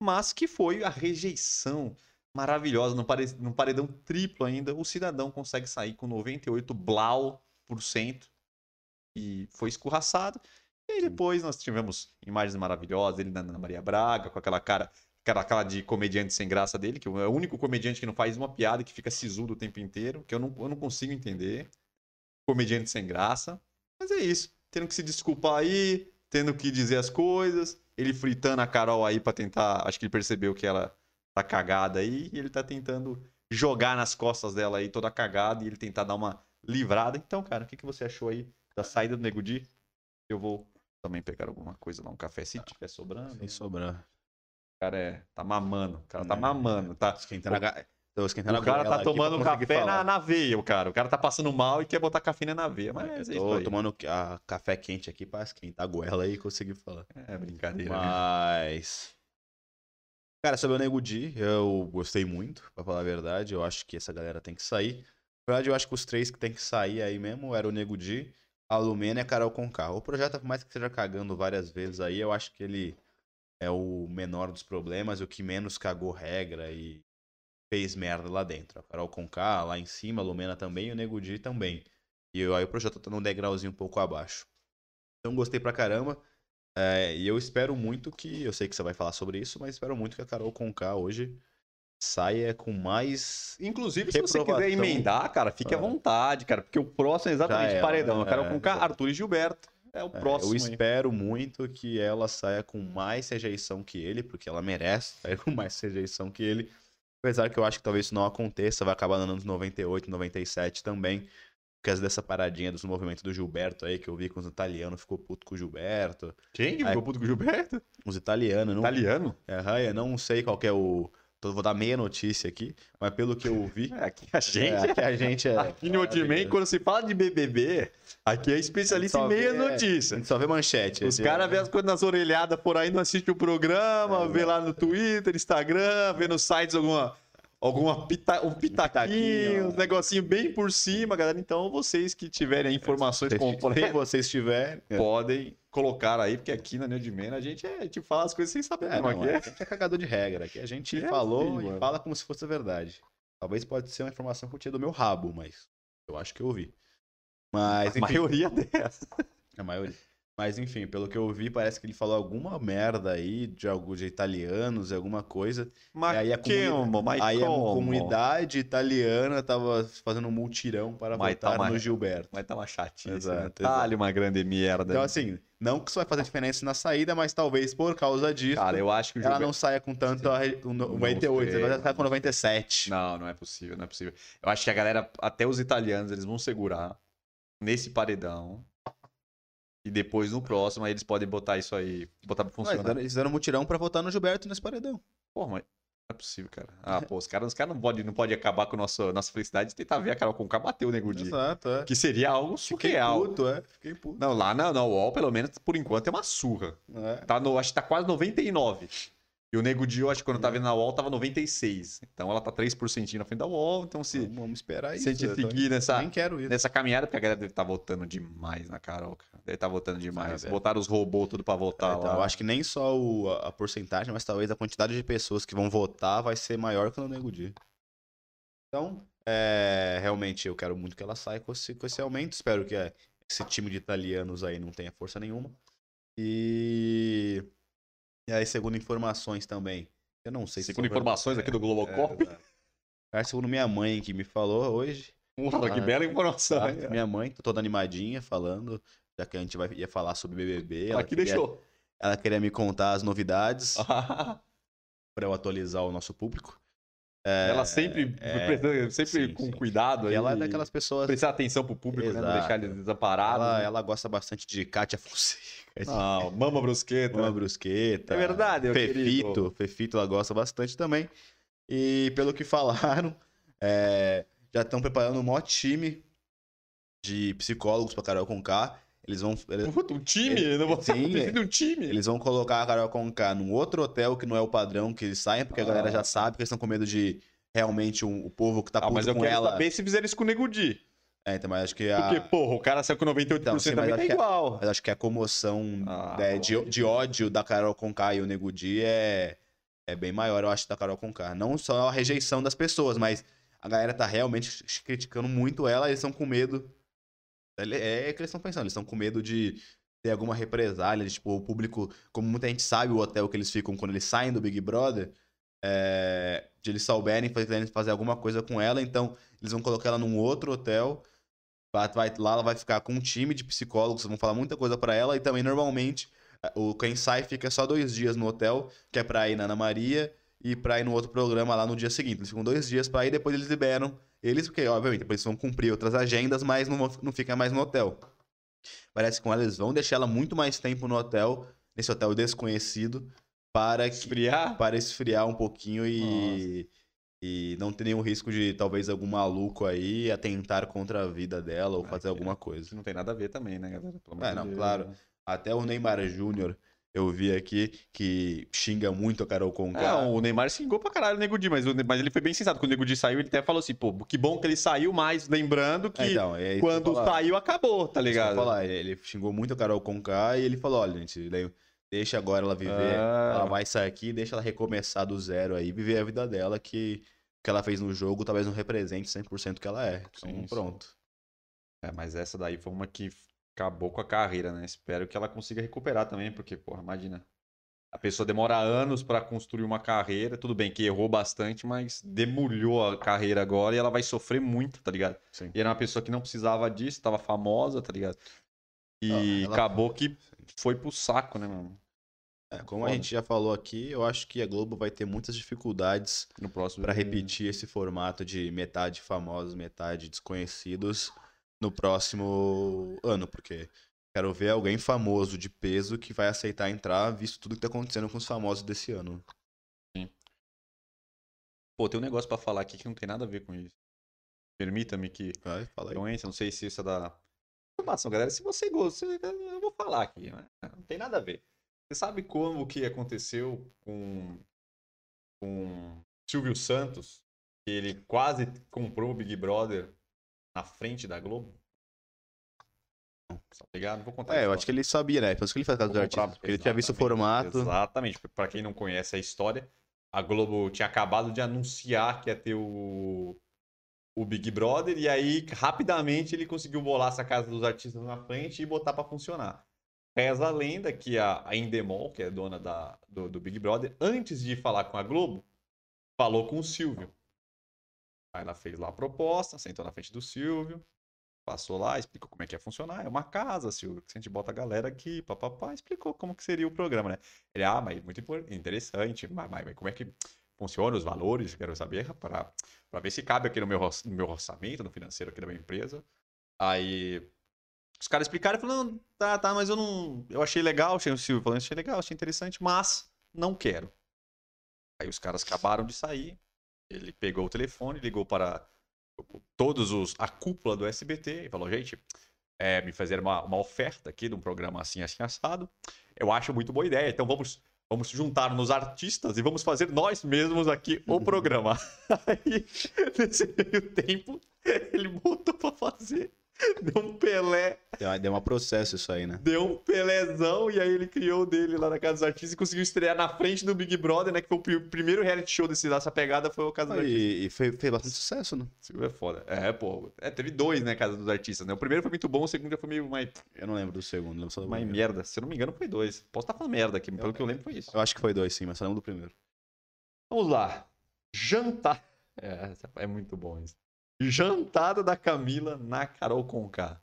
Mas que foi a rejeição maravilhosa. No, pare... no paredão triplo ainda, o cidadão consegue sair com 98 blau por cento. E foi escorraçado. E aí depois nós tivemos imagens maravilhosas, ele na Ana Maria Braga, com aquela cara aquela, aquela de comediante sem graça dele, que é o único comediante que não faz uma piada, que fica sisudo o tempo inteiro, que eu não, eu não consigo entender. Comediante sem graça. Mas é isso. Tendo que se desculpar aí, tendo que dizer as coisas, ele fritando a Carol aí para tentar. Acho que ele percebeu que ela tá cagada aí, e ele tá tentando jogar nas costas dela aí toda cagada e ele tentar dar uma livrada. Então, cara, o que, que você achou aí da saída do Nego Di? Eu vou também pegar alguma coisa lá, um café se tiver sobrando. Sem sobrar cara é, tá mamando. O cara tá mamando. Tá esquentando a... Tô esquentando o cara tá tomando café na, na, veia, o cara. O cara tá passando mal e quer botar cafeína na veia. Mas é, é tô tomando a café quente aqui pra esquentar a goela e conseguir falar. É brincadeira. Mas. Cara, sobre o Nego Di, eu gostei muito, pra falar a verdade. Eu acho que essa galera tem que sair. Na verdade, eu acho que os três que tem que sair aí mesmo era o Nego Di, a Lumena e a Carol Conká. O projeto, por mais que esteja cagando várias vezes aí, eu acho que ele é o menor dos problemas, o que menos cagou regra e fez merda lá dentro. A Carol Conká, lá em cima, a Lumena também e o Nego Di também. E aí o projeto tá num degrauzinho um pouco abaixo. Então gostei pra caramba. É, e eu espero muito que. Eu sei que você vai falar sobre isso, mas espero muito que a Carol Conká hoje saia com mais. Inclusive, se você quiser emendar, cara, fique à vontade, cara. Porque o próximo é exatamente paredão. A Carol é, Conká, Arthur e Gilberto. É o próximo. É, eu espero aí. muito que ela saia com mais rejeição que ele, porque ela merece sair com mais rejeição que ele. Apesar que eu acho que talvez isso não aconteça, vai acabar nos anos 98, 97 também. Por causa dessa paradinha dos movimentos do Gilberto aí, que eu vi com os italianos, ficou puto com o Gilberto. Quem ficou puto com o Gilberto? Os italianos. Não... Italiano? É, eu não sei qual é o então, vou dar meia notícia aqui, mas pelo que eu ouvi. É, aqui a gente. É, aqui a gente é. Aqui no Ultimate, quando se fala de BBB, aqui é especialista em meia notícia. A gente só vê manchete. Os caras vê as coisas nas orelhadas por aí, não assiste o programa, é, vê lá no Twitter, Instagram, vê nos sites alguma. alguma pita, um pitaquinho, pitaquinho, um negocinho bem por cima, galera. Então, vocês que tiverem informações Se completas, vocês tiverem. É, podem colocar aí, porque aqui na Neo de a gente é, tipo, fala as coisas sem saber. É, não, aqui é, a gente é cagador de regra. Aqui a gente É falou assim, e mano. fala como se fosse verdade. Talvez pode ser uma informação que eu tinha do meu rabo, mas eu acho que eu ouvi. Mas, A enfim, maioria dessa. a maioria. Mas enfim, pelo que eu vi, parece que ele falou alguma merda aí de algo de italianos, alguma coisa. Mas aí a como? Aí a comunidade italiana tava fazendo um multirão para Mas tá votar uma- no Gilberto. Mas tá uma chatice, Exato, né? exato. Tá-lhe uma grande merda. Então, assim, não que isso vai fazer diferença na saída, mas talvez por causa disso Cara, eu acho que o ela Gilberto... não saia com tanto a re- com no- Não 98, sei. ela vai ficar com 97. Não, não é possível, não é possível. Eu acho que a galera, até os italianos, eles vão segurar nesse paredão. E depois no próximo, aí eles podem botar isso aí, botar pra funcionar. fizeram, eles fizeram um mutirão pra votar no Gilberto nesse paredão. Pô, mas não é possível, cara. Ah, pô, os caras, os caras não podem não pode acabar com a nossa, nossa felicidade de tentar ver a Carol Conká bater o Nego Di. Exato, é. Que seria algo Fiquei surreal. puto, é. Fiquei puto. Não, lá na, na UOL, pelo menos, por enquanto, é uma surra. É. Tá no, acho que tá quase 99. E o Nego Di, eu acho que quando eu tava vendo na UOL, tava 96. Então ela tá 3% na frente da UOL. Então se, Vamos, esperar isso. se a gente seguir nessa, Nem quero isso. nessa caminhada, porque a galera deve estar votando demais na Carol, cara. Deve estar votando demais. velho. Botaram os robôs tudo pra votar Então, lá. eu acho que nem só o- a, a porcentagem, mas talvez a quantidade de pessoas que vão votar vai ser maior que no Nego Di. Então, é, realmente, eu quero muito que ela saia com esse, com esse aumento. Espero que é, esse time de italianos aí não tenha força nenhuma. E, e aí, segundo informações também, eu não sei se... Segundo informações aqui do Globocop. É, exato. Cara, segundo minha mãe que me falou hoje, Porra, que bela informação. tá? hein? minha mãe, tá toda animadinha, falando, já que a gente vai, ia falar sobre BBB. Ela Aqui queria, deixou. ela queria me contar as novidades para eu atualizar o nosso público. É, sempre, é, prestando- sempre sim, com sim. cuidado. E aí, ela é daquelas pessoas. Prestar atenção pro público, né? Não deixar eles desamparados. Ela, né? ela gosta bastante de Kátia Fonseca. de Não, mama brusqueta. Mama Brusqueta. É verdade, meu Fefito. querido. Fefito ela gosta bastante também. E pelo que falaram, é, já estão preparando um maior time de psicólogos para Carol Conká. Eles vão, Puta, um time? Ele- não vou sim, de um time. Eles vão colocar a Carol Conká num outro hotel que não é o padrão que eles saem, porque a galera já Ah. sabe que eles estão com medo de realmente um- o povo que tá Ah, puto mas eu com quero ela. saber se fizeram isso com o Nego Di. É, então, mas acho que a, Porque, porra, o cara saiu com 98% Então, sim, mas também, acho tá que é- igual. mas acho que a comoção Ah, né, de, de ódio da Carol Conká e o Nego Di é, é bem maior, eu acho, da Carol Conká. Não só a rejeição das pessoas, mas a galera tá realmente criticando muito ela, eles estão com medo. Ele- É que eles estão pensando, eles estão com medo de ter alguma represália, de, tipo, o público, como muita gente sabe o hotel que eles ficam quando eles saem do Big Brother, é, de eles souberem fazer, fazer alguma coisa com ela, então eles vão colocar ela num outro hotel, vai, lá ela vai ficar com um time de psicólogos, vão falar muita coisa pra ela, e também normalmente é, o quem sai fica só dois dias no hotel, que é pra ir na Ana Maria e pra ir no outro programa lá no dia seguinte. Eles ficam dois dias pra ir, depois eles liberam eles, porque obviamente eles vão cumprir outras agendas, mas não, vão, não fica mais no hotel. Parece que com ela eles vão deixar ela muito mais tempo no hotel, nesse hotel desconhecido, para que, Esfriar? para esfriar um pouquinho e, e não ter nenhum risco de talvez algum maluco aí atentar contra a vida dela ou Ah, fazer que- alguma coisa. Isso não tem nada a ver também, né, galera? Pelo É, não, Deus. claro. Até o Neymar Júnior, eu vi aqui, que xinga muito a Carol Conká. Não, o Neymar xingou pra caralho o Nego Di, mas, o mas ele foi bem sensato. Quando o Nego Di saiu, ele até falou assim, pô, que bom que ele saiu, mas lembrando que É, então, é quando saiu, acabou, tá ligado? falar, ele, xingou muito a Carol Conká e ele falou, olha, gente, deixa agora ela viver, Ah. ela vai sair aqui, deixa ela recomeçar do zero aí, viver a vida dela, que o que ela fez no jogo talvez não represente 100% o que ela é. Então, Sim, sim. pronto. É, mas essa daí foi uma que acabou com a carreira, né? Espero que ela consiga recuperar também, porque, porra, imagina. A pessoa demora anos pra construir uma carreira, tudo bem que errou bastante, mas demolhou a carreira agora e ela vai sofrer muito, tá ligado? Sim. E era uma pessoa que não precisava disso, tava famosa, tá ligado? E Ah, ela- acabou que foi pro saco, né, mano? É, como a Foda. gente já falou aqui, eu acho que a Globo vai ter muitas dificuldades No próximo. Pra repetir esse formato de metade famosos, metade desconhecidos no próximo ano, porque quero ver alguém famoso de peso que vai aceitar entrar, visto tudo que tá acontecendo com os famosos desse ano. Pô, tem um negócio pra falar aqui que não tem nada a ver com isso. Permita-me que Vai, fala aí. eu entre, não sei se isso é da informação, galera. Se você gosta, eu vou falar aqui, né? não tem nada a ver. Você sabe como que aconteceu com com Silvio Santos que ele quase comprou o Big Brother na frente da Globo? Tá ligado? Vou contar. É, eu acho que ele sabia, né? Por isso que ele faz caso dos artistas. Porque ele tinha visto o formato. Exatamente. Pra quem não conhece a história, a Globo tinha acabado de anunciar que ia ter o, o Big Brother, e aí, rapidamente, ele conseguiu bolar essa casa dos artistas na frente e botar para funcionar. Reza a lenda que a, a Endemol, que é dona da, do, do Big Brother, antes de falar com a Globo, falou com o Silvio. Aí ela fez lá a proposta, sentou na frente do Silvio, passou lá, explicou como é que ia funcionar. É uma casa, Silvio, que a gente bota a galera aqui, papapá, explicou como que seria o programa, né? Ele, ah, mas muito interessante, mas, mas como é que funciona os valores? Quero saber para ver se cabe aqui no meu, no meu orçamento, no financeiro aqui da minha empresa. Aí os caras explicaram e falaram, tá, tá, mas eu não. Eu achei legal, achei o Silvio falando, achei legal, achei interessante, mas não quero. Aí os caras acabaram de sair. Ele pegou o telefone, ligou para todos os a cúpula do SBT e falou: gente, é, me fazer uma, uma oferta aqui de um programa assim, assim, assado. Eu acho muito boa ideia. Então vamos, vamos juntar nos artistas e vamos fazer nós mesmos aqui o programa. Aí, nesse meio tempo, ele botou para fazer Deu um Pelé. Deu, deu um processo isso aí, né? Deu um Pelézão e aí ele criou o dele lá na Casa dos Artistas e conseguiu estrear na frente do Big Brother, né? Que foi o primeiro reality show desse, dessa pegada, foi o Casa dos Artistas. E, e fez, fez bastante sucesso, né? É foda. É, pô. É, teve dois, né, Casa dos Artistas, né? O primeiro foi muito bom, o segundo já foi meio mais... Eu não lembro do segundo, lembro só do Mais merda. Se eu não me engano, foi dois. Posso estar falando merda aqui, pelo eu, que eu lembro foi isso. Eu acho que foi dois, sim, mas só lembro do primeiro. Vamos lá. Jantar. É, é muito bom isso. Jantada da Camila na Carol Conká.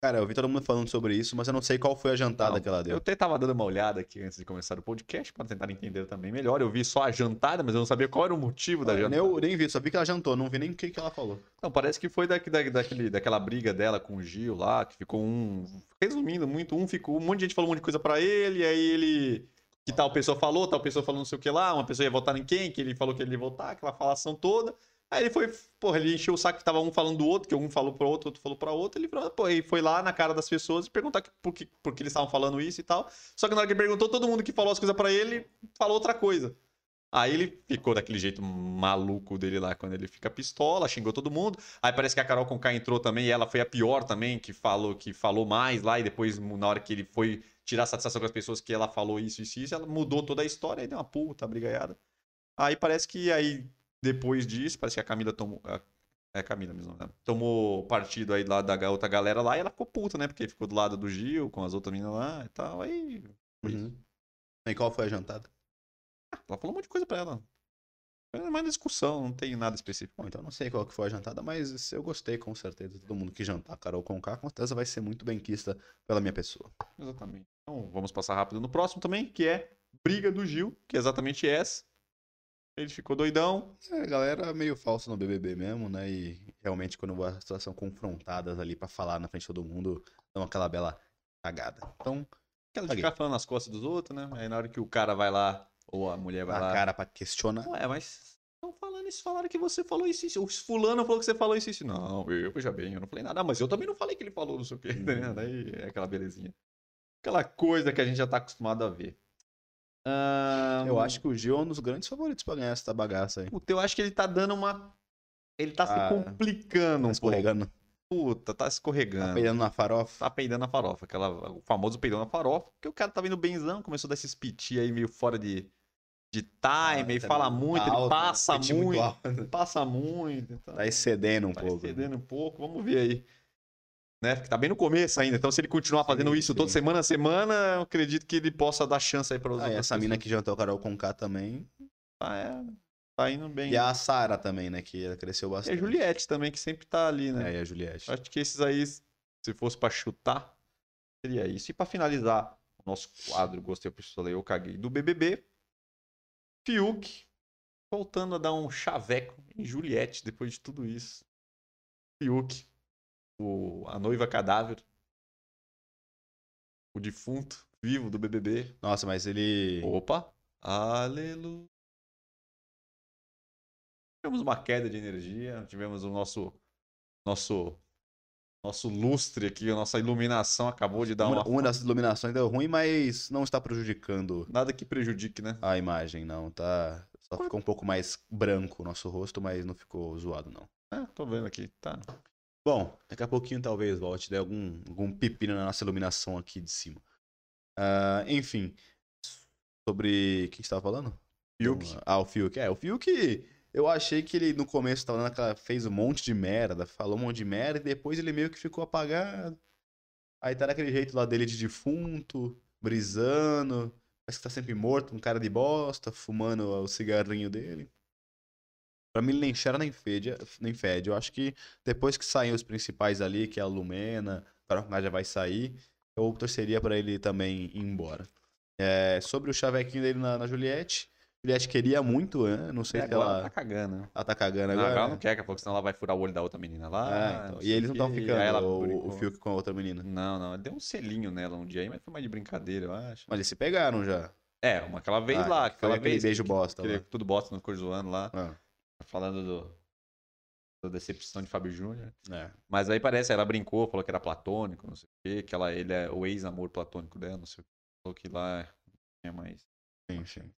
Cara, eu vi todo mundo falando sobre isso, mas eu não sei qual foi a jantada não, que ela deu. Eu até tava dando uma olhada aqui antes de começar o podcast para tentar entender também melhor. Eu vi só a jantada, mas eu não sabia qual era o motivo da jantada. Eu nem vi, só vi que ela jantou, não vi nem o que, que ela falou. Não, parece que foi da, da, daquele, daquela briga dela com o Gil lá, que ficou um. Resumindo muito, um ficou. Um monte de gente falou um monte de coisa para ele, e aí ele. Que tal pessoa falou, tal pessoa falou não sei o que lá, uma pessoa ia votar em quem, que ele falou que ele ia votar, aquela falação toda. Aí ele foi, porra, ele encheu o saco que tava um falando do outro, que um falou pro outro, outro falou pra outro, ele e foi lá na cara das pessoas e perguntar por que, por que eles estavam falando isso e tal. Só que na hora que ele perguntou, todo mundo que falou as coisas para ele falou outra coisa. Aí ele ficou daquele jeito maluco dele lá, quando ele fica pistola, xingou todo mundo. Aí parece que a Carol Conká entrou também, e ela foi a pior também, que falou que falou mais lá, e depois, na hora que ele foi tirar satisfação com as pessoas que ela falou isso, isso, isso, ela mudou toda a história, aí deu uma puta brigaiada. Aí parece que aí depois disso, parece que a Camila tomou. É a Camila mesmo, né? Tomou partido aí lá da outra galera lá e ela ficou puta, né? Porque ficou do lado do Gil, com as outras meninas lá e tal. Aí. Uhum. E qual foi a jantada? Ah, ela falou um monte de coisa pra ela. É mais discussão, não tem nada específico. Bom, então não sei qual que foi a jantada, mas eu gostei com certeza. Todo mundo que jantar Carol com K, com certeza vai ser muito bem quista pela minha pessoa. Exatamente. Então vamos passar rápido no próximo também, que é Briga do Gil, que é exatamente essa. Ele ficou doidão. É, a galera meio falsa no BBB mesmo, né? E realmente quando a situação confrontadas ali para falar na frente de todo mundo, dão aquela bela cagada. Então, aquela de ficar falando nas costas dos outros, né? Aí na hora que o cara vai lá, ou a mulher vai lá. A cara pra questionar. Ué, mas estão falando isso, falaram que você falou isso, isso. O fulano falou que você falou isso, isso. Não, eu, veja bem, eu não falei nada. Ah, mas eu também não falei que ele falou, não sei o quê. Né? Daí é aquela belezinha. Aquela coisa que a gente já tá acostumado a ver. Um... Eu acho que o Gil é um dos grandes favoritos pra ganhar essa bagaça aí. Puta, eu acho que ele tá dando uma. Ele tá ah, se complicando tá um escorregando. pouco. Puta, tá escorregando. Tá peidando na farofa. Tá peidando na farofa. Aquela, o famoso peidando na farofa. Porque o cara tá vindo benzão, começou a dar esses piti aí meio fora de, de time, ah, tá fala muito, alto, ele passa muito. muito passa muito. Então, tá excedendo um tá pouco. Tá excedendo um pouco, vamos ver aí né? Porque tá bem no começo ainda. Então, se ele continuar fazendo sim, isso sim. toda semana a semana, eu acredito que ele possa dar chance aí para os ah, Essa pessoas. mina que jantou o Carol com K também. Ah, é. Tá indo bem. E a Sara também, né? Que cresceu bastante. E a Juliette também, que sempre tá ali, né? É, e a Juliette. Acho que esses aí, se fosse para chutar, seria isso. E para finalizar o nosso quadro, gostei, eu falei, eu caguei, do BBB, Fiuk voltando a dar um chaveco em Juliette depois de tudo isso. Fiuk o, a noiva cadáver. O defunto vivo do BBB. Nossa, mas ele. Opa! Aleluia! Tivemos uma queda de energia, tivemos o nosso. Nosso Nosso lustre aqui, a nossa iluminação acabou de dar Uma, uma. uma das iluminações deu ruim, mas não está prejudicando Nada que prejudique, né? a imagem, não. Tá. Só ficou um pouco mais branco o nosso rosto, mas não ficou zoado, não. É, tô vendo aqui. Tá. Bom, daqui a pouquinho talvez volte, der algum, algum pepino na nossa iluminação aqui de cima. Ah, enfim, sobre. Quem estava falando? Fiuk. Então, Ah, o Fiuk. É, o Fiuk, eu achei que ele no começo tava dando aquela. fez um monte de merda, falou um monte de merda, e depois ele meio que ficou apagado. Aí tá daquele jeito lá dele de defunto, brisando, parece que tá sempre morto, um cara de bosta, fumando o cigarrinho dele. Pra mim ele nem cheira nem fede, nem fede. Eu acho que depois que saem os principais ali, que é a Lumena, o já vai sair, eu torceria pra ele também ir embora. É, sobre o chavequinho dele na, na Juliette, Juliette queria muito, né? Não sei E se agora ela, tá cagando, né? ela tá cagando Não, agora. ela não quer, daqui a pouco, senão ela vai furar o olho da outra menina lá. Ah, então. E eles não estão ficando, ela o, o. Fiuk com a outra menina. Não, não. Deu um selinho nela um dia aí, mas foi mais de brincadeira, eu acho. Mas eles se pegaram já. É, uma aquela vez Ah, lá, aquela vez. beijo que- bosta aquele lá. Tudo bosta no cor zoando lá. Ah, Falando do. Da decepção de Fábio Júnior. é. Mas aí parece, ela brincou, falou que era platônico, não sei o quê, que ela, ele é o ex-amor platônico dela, não sei o quê. Falou que lá é mais. Sim, sim.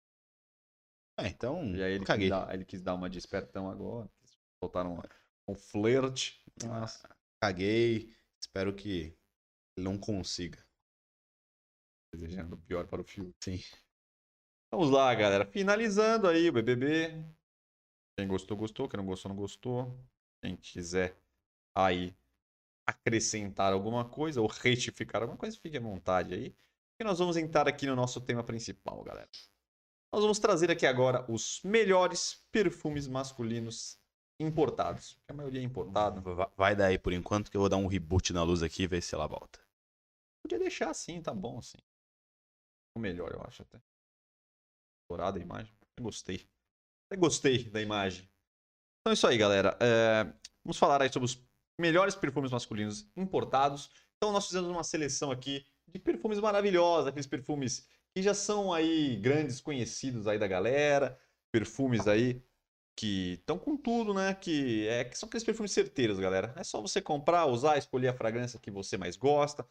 É, então, E aí ele eu quis, caguei. dar, ele quis dar uma despertão agora. Soltaram um flerte. Nossa. Caguei. Espero que ele não consiga. Desejando o pior para o filme. Sim. Vamos lá, galera. Finalizando aí o BBB. Quem gostou, gostou. Quem não gostou, não gostou. Quem quiser aí acrescentar alguma coisa ou retificar alguma coisa, fique à vontade aí. E nós vamos entrar aqui no nosso tema principal, galera. Nós vamos trazer aqui agora os melhores perfumes masculinos importados. A maioria é importado. Va- Vai daí por enquanto que eu vou dar um reboot na luz aqui e ver se ela volta. Podia deixar assim, tá bom assim. O melhor, eu acho até. Dourada a imagem. Eu gostei. Até gostei da imagem. Então é isso aí, galera. É, Vamos falar aí sobre os melhores perfumes masculinos importados. Então nós fizemos uma seleção aqui de perfumes maravilhosos, aqueles perfumes que já são aí grandes conhecidos aí da galera, perfumes aí que estão com tudo, né? Que, é, que são aqueles perfumes certeiros, galera. É só você comprar, usar, escolher a fragrância que você mais gosta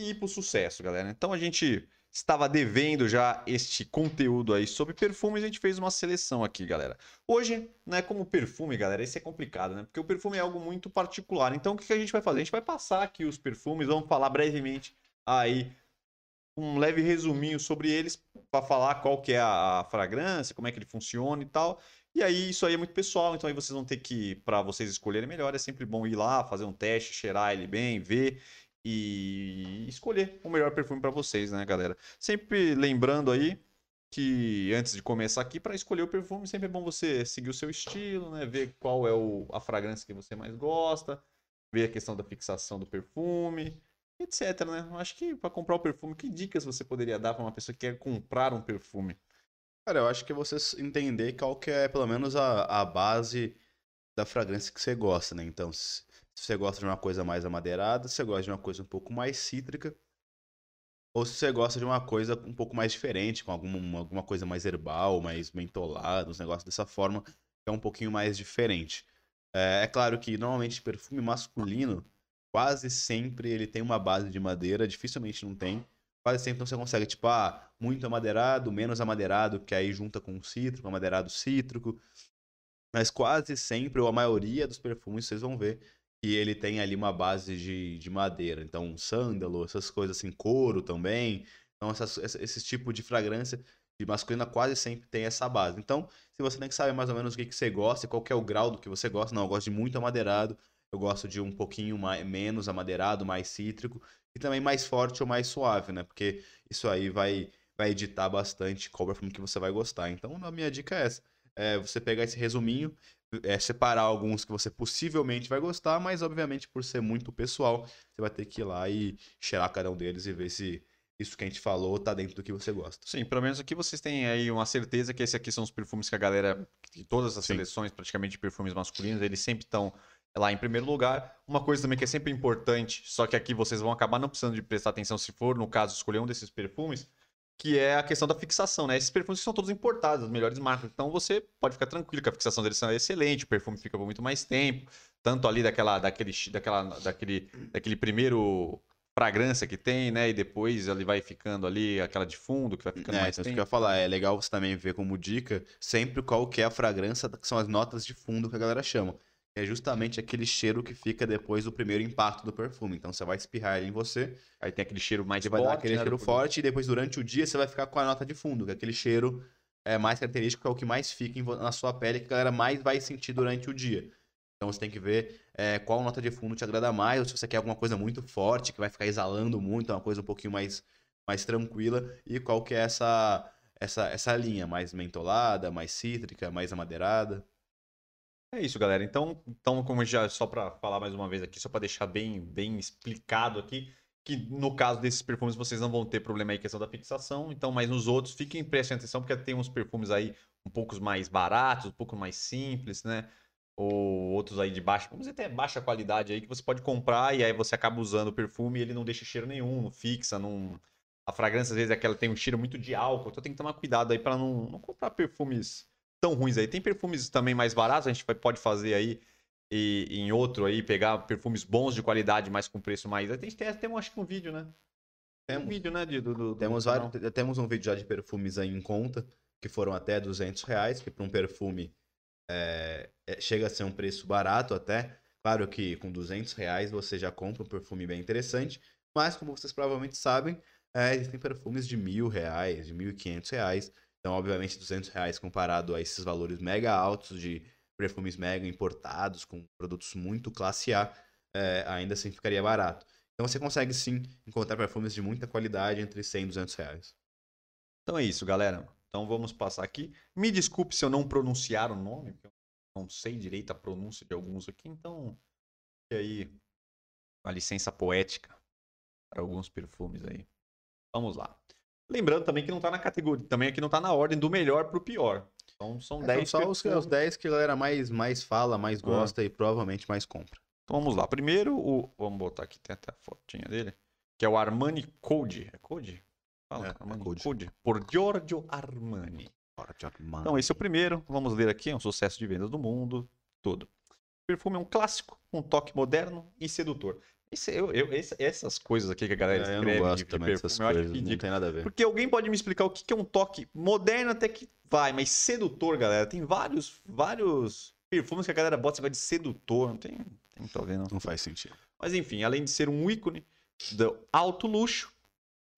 e ir pro sucesso, galera. Então a gente estava devendo já este conteúdo aí sobre perfumes, a gente fez uma seleção aqui, galera. Hoje, né, como perfume, galera, isso é complicado, né? Porque o perfume é algo muito particular. Então o que a gente vai fazer? A gente vai passar aqui os perfumes, vamos falar brevemente aí um leve resuminho sobre eles para falar qual que é a fragrância, como é que ele funciona e tal. E aí isso aí é muito pessoal, então aí vocês vão ter que, para vocês escolherem melhor, é sempre bom ir lá, fazer um teste, cheirar ele bem, ver e escolher o melhor perfume para vocês, né, galera? Sempre lembrando aí que antes de começar aqui, para escolher o perfume, sempre é bom você seguir o seu estilo, né? Ver qual é o, a fragrância que você mais gosta, ver a questão da fixação do perfume, etc, né? Acho que para comprar o perfume, que dicas você poderia dar para uma pessoa que quer comprar um perfume? Cara, eu acho que você entender qual que é, pelo menos, a, a base da fragrância que você gosta, né? Então, se, se você gosta de uma coisa mais amadeirada, se você gosta de uma coisa um pouco mais cítrica, ou se você gosta de uma coisa um pouco mais diferente, com alguma, alguma coisa mais herbal, mais mentolada, uns negócios dessa forma, é um pouquinho mais diferente. É, é claro que, normalmente, perfume masculino, quase sempre ele tem uma base de madeira, dificilmente não tem. Quase sempre você consegue, tipo, ah, muito amadeirado, menos amadeirado, que aí junta com cítrico, amadeirado cítrico. Mas quase sempre, ou a maioria dos perfumes, vocês vão ver que ele tem ali uma base de, de madeira. Então, sândalo, essas coisas assim, couro também. Então, essas, esse, tipo de fragrância de masculina quase sempre tem essa base. Então, se você tem que saber mais ou menos o que, que você gosta e qual é o grau do que você gosta, não, eu gosto de muito amadeirado, eu gosto de um pouquinho mais, menos amadeirado, mais cítrico, e também mais forte ou mais suave, né? Porque isso aí vai, vai editar bastante qual perfume que você vai gostar. Então, a minha dica é essa. É você pegar esse resuminho, é, separar alguns que você possivelmente vai gostar, mas obviamente por ser muito pessoal, você vai ter que ir lá e cheirar cada um deles e ver se isso que a gente falou tá dentro do que você gosta. Sim, pelo menos aqui vocês têm aí uma certeza que esses aqui são os perfumes que a galera, de todas as Sim. seleções praticamente de perfumes masculinos, eles sempre estão lá em primeiro lugar. Uma coisa também que é sempre importante, só que aqui vocês vão acabar não precisando de prestar atenção se for, no caso, escolher um desses perfumes, que é a questão da fixação, né? Esses perfumes são todos importados, as melhores marcas. Então você pode ficar tranquilo que a fixação deles é excelente, o perfume fica por muito mais tempo, tanto ali daquela, daquele, daquela, daquele, daquele primeiro fragrância que tem, né? E depois ele vai ficando ali, aquela de fundo, que vai ficando É, mais então isso que eu ia falar. É legal você também ver como dica sempre qual que é a fragrância, que são as notas de fundo que a galera chama. É justamente aquele cheiro que fica depois do primeiro impacto do perfume. Então você vai espirrar ele em você, Aí tem aquele cheiro mais você vai forte, dar aquele né, cheiro forte e depois durante o dia você vai ficar com a nota de fundo, que é aquele cheiro é mais característico, que é o que mais fica na sua pele, que a galera mais vai sentir durante o dia. Então você tem que ver é, qual nota de fundo te agrada mais, ou se você quer alguma coisa muito forte, que vai ficar exalando muito, uma coisa um pouquinho mais, mais tranquila, e qual que é essa, essa, essa linha, mais mentolada, mais cítrica, mais amadeirada. É isso, galera. Então, então como já só para falar mais uma vez aqui, só para deixar bem, bem explicado aqui, que no caso desses perfumes vocês não vão ter problema aí questão da fixação, então, mas nos outros fiquem prestem atenção porque tem uns perfumes aí um pouco mais baratos, um pouco mais simples, né? Ou outros aí de baixa, vamos dizer até baixa qualidade aí que você pode comprar e aí você acaba usando o perfume e ele não deixa cheiro nenhum, não fixa, não a fragrância às vezes é aquela tem um cheiro muito de álcool, então tem que tomar cuidado aí para não, não comprar perfumes tão ruins aí. Tem perfumes também mais baratos, a gente pode fazer aí e, em outro aí, pegar perfumes bons de qualidade, mas com preço mais. A gente tem até, um, acho que um vídeo, né? Tem um vídeo, né? De, do, do- do Temos, canal. vários, temos um vídeo já de perfumes aí em conta, que foram até 200 reais, que para um perfume é, é- chega a ser um preço barato até. Claro que com 200 reais você já compra um perfume bem interessante, mas como vocês provavelmente sabem, é, existem perfumes de mil reais, de mil e quinhentos reais. Então, obviamente, 200 reais comparado a esses valores mega altos de perfumes mega importados, com produtos muito classe A, é, ainda assim ficaria barato. Então você consegue sim encontrar perfumes de muita qualidade entre 100 e 200 reais. Então é isso, galera. Então vamos passar aqui. Me desculpe se eu não pronunciar o nome, porque eu não sei direito a pronúncia de alguns aqui, então. E aí, a licença poética para alguns perfumes aí. Vamos lá. Lembrando também que não tá na categoria, também aqui não tá na ordem do melhor pro pior. Então são É, 10 são só os, os 10 que a galera mais, mais fala, mais gosta e provavelmente mais compra. Então vamos lá. Primeiro, o. Vamos botar aqui, tem até a fotinha dele. Que é o Armani Code. É Code? Fala, É, é Armani Code. Code. Por Giorgio Armani. Então, esse é o primeiro. Vamos ler aqui. É um sucesso de vendas do mundo todo. O perfume é um clássico, um toque moderno e sedutor. Esse, eu, eu- esse- essas coisas aqui que a galera É, eu escreve não gosto de, de também dessas perfume, eu acho coisas, não tem nada a ver. Porque alguém pode me explicar o que que é um toque moderno até que vai, mas sedutor, galera. Tem vários, vários perfumes que a galera bota esse negócio de sedutor. Não tem, tem muito a ver, não. Não faz sentido. Mas enfim, além de ser um ícone do alto luxo,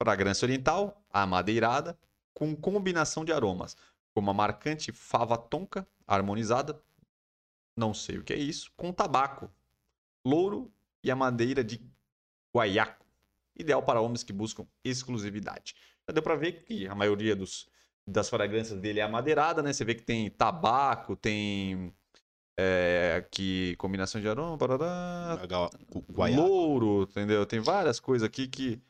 fragrância oriental, amadeirada, com combinação de aromas, como a marcante fava tonka, harmonizada, não sei o que é isso, com tabaco, louro e a madeira de guaiaco, ideal para homens que buscam exclusividade. Já deu para ver que a maioria dos, das fragrâncias dele é amadeirada, né? Você vê que tem tabaco, tem é, que combinação de aroma, Guaiaco. louro, entendeu? Tem várias coisas aqui que,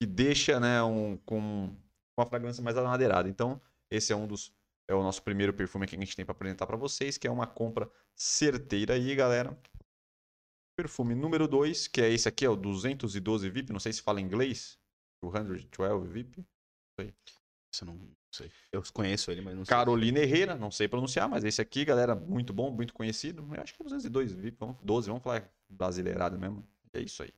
que deixa, né, um, com uma fragrância mais amadeirada. Então, esse é um dos é o nosso primeiro perfume que a gente tem para apresentar para vocês, que é uma compra certeira aí, galera. Perfume número 2, que é esse aqui, é o 212 VIP, não sei se fala em inglês. 212 VIP. Isso eu não sei. Eu conheço ele, mas não sei. Carolina Herrera, não sei pronunciar, mas esse aqui, galera, muito bom, muito conhecido. Eu acho que é 202 VIP, vamos, 12, vamos falar brasileirado mesmo. É isso aí.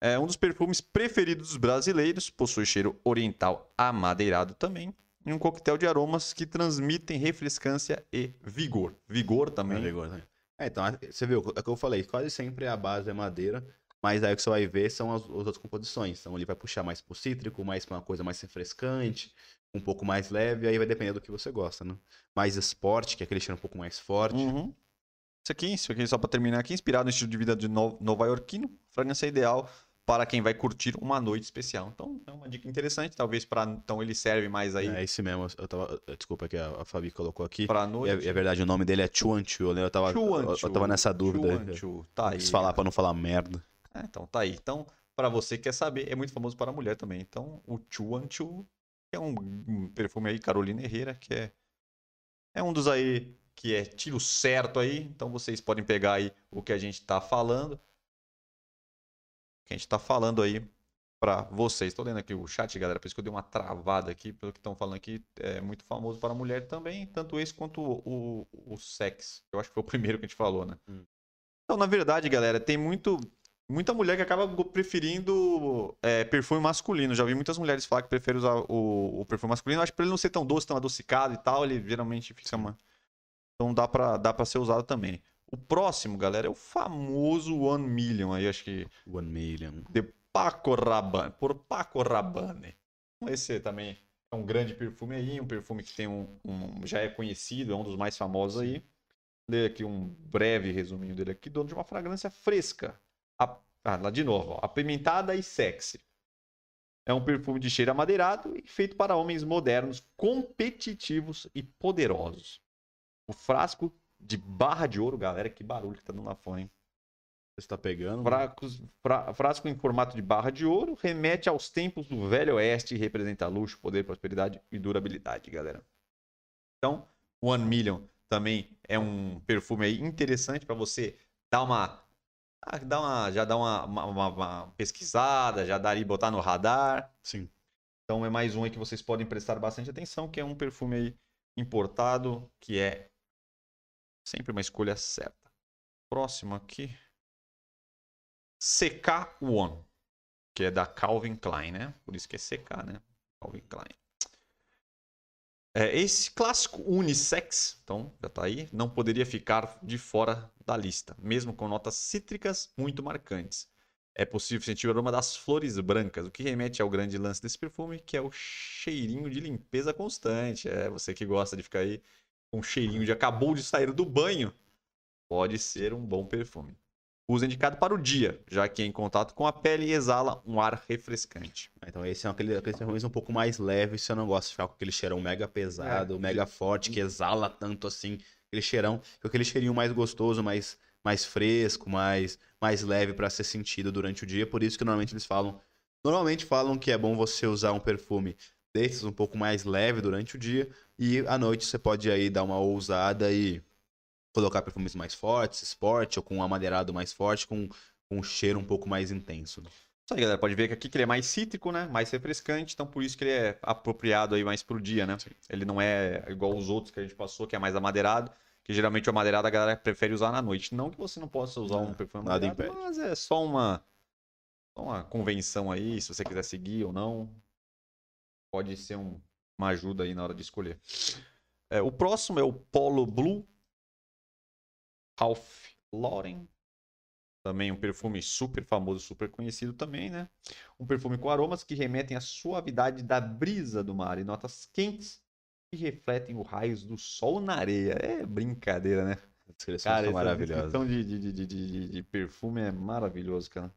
É um dos perfumes preferidos dos brasileiros, possui cheiro oriental amadeirado também, e um coquetel de aromas que transmitem refrescância e vigor. Vigor também. É, vigor, né? É, então, você viu, é o que eu falei, quase sempre a base é madeira, mas aí o que você vai ver são as, as outras composições. Então ele vai puxar mais pro cítrico, mais pra uma coisa mais refrescante, um pouco mais leve, aí vai depender do que você gosta, né? Mais esporte, que é aquele cheiro um pouco mais forte. Uhum. Isso aqui, isso aqui, só para terminar aqui, inspirado no estilo de vida de no nova iorquino, fragrância ideal para quem vai curtir uma noite especial. Então, é uma dica interessante, talvez para então ele serve mais aí É esse mesmo, eu tava. Desculpa que a, a Fabi colocou aqui. para noite. é, é verdade, o nome dele é Chuan Chu, né? Eu tava, eu, eu tava nessa dúvida. Chuan Chu, tá aí. Quis falar pra não falar merda. É, então, tá aí. Então, para você que quer saber, é muito famoso para a mulher também. Então, o Chuan Chu, que é um, um perfume aí, Carolina Herrera, que é, é um dos aí que é tiro certo aí. Então, vocês podem pegar aí o que a gente tá falando. Que a gente tá falando aí para vocês. Estou lendo aqui o chat, galera, por isso que eu dei uma travada aqui, pelo que estão falando aqui, é muito famoso para mulher também, tanto esse quanto o, o, o sex. Eu acho que foi o primeiro que a gente falou, né? Hum. Então, na verdade, galera, tem muito muita mulher que acaba preferindo é, perfume masculino. Já vi muitas mulheres falar que preferem usar o, o perfume masculino. Acho que pra ele não ser tão doce, tão adocicado e tal, ele geralmente fica uma... Então dá pra, dá pra ser usado também. O próximo, galera, é o famoso One Million aí, acho que... One Million. De Paco Rabanne, por Paco Rabanne. Esse também é um grande perfume aí, um perfume que tem um, um já é conhecido, é um dos mais famosos aí. Ler aqui um breve resuminho dele aqui, dono de uma fragrância fresca, ah, lá de novo, ó, apimentada e sexy. É um perfume de cheiro amadeirado e feito para homens modernos, competitivos e poderosos. O frasco de barra de ouro, galera, que barulho que tá dando lá fora, hein? Você está pegando? Frascos, fra, frasco em formato de barra de ouro remete aos tempos do Velho Oeste e representa luxo, poder, prosperidade e durabilidade, galera. Então, One Million também é um perfume aí interessante para você dar uma ah, dá uma, já dá uma, uma, uma, pesquisada, já dá ali botar no radar. Sim. Então é mais um aí que vocês podem prestar bastante atenção, que é um perfume aí importado, que é sempre uma escolha certa. Próximo aqui. CK One, que é da Calvin Klein, né? Por isso que é CK, né? Calvin Klein. É, esse clássico unissex, então já está aí, não poderia ficar de fora da lista, mesmo com notas cítricas muito marcantes. É possível sentir o aroma das flores brancas, o que remete ao grande lance desse perfume, que é o cheirinho de limpeza constante. É você que gosta de ficar aí com cheirinho de acabou de sair do banho, pode ser um bom perfume. Uso indicado para o dia, já que em contato com a pele exala um ar refrescante. Então esse é aquele, aquele perfume um pouco mais leve, se eu não gosto de ficar com aquele cheirão mega pesado, é. mega forte, que exala tanto assim, aquele cheirão, aquele cheirinho mais gostoso, mais, mais fresco, mais, mais leve para ser sentido durante o dia. Por isso que normalmente eles falam, normalmente falam que é bom você usar um perfume desses um pouco mais leve durante o dia e à noite você pode aí dar uma ousada e colocar perfumes mais fortes, sport, ou com um amadeirado mais forte, com, com um cheiro um pouco mais intenso. Isso aí, galera. Pode ver que aqui que ele é mais cítrico, né? Mais refrescante, então por isso que ele é apropriado aí mais pro dia, né? Sim. Ele não é igual os outros que a gente passou, que é mais amadeirado, que geralmente o amadeirado a galera prefere usar na noite. Não que você não possa usar um perfume nada impede. mas é só uma, só uma convenção aí, se você quiser seguir ou não. Pode ser um, uma ajuda aí na hora de escolher. É, o próximo é o Polo Blue Ralph Lauren. Também um perfume super famoso, super conhecido também, né? Um perfume com aromas que remetem à suavidade da brisa do mar e notas quentes que refletem os raios do sol na areia. É brincadeira, né? cara, maravilhosa. A descrição de, de, de, de, de perfume é maravilhoso, cara.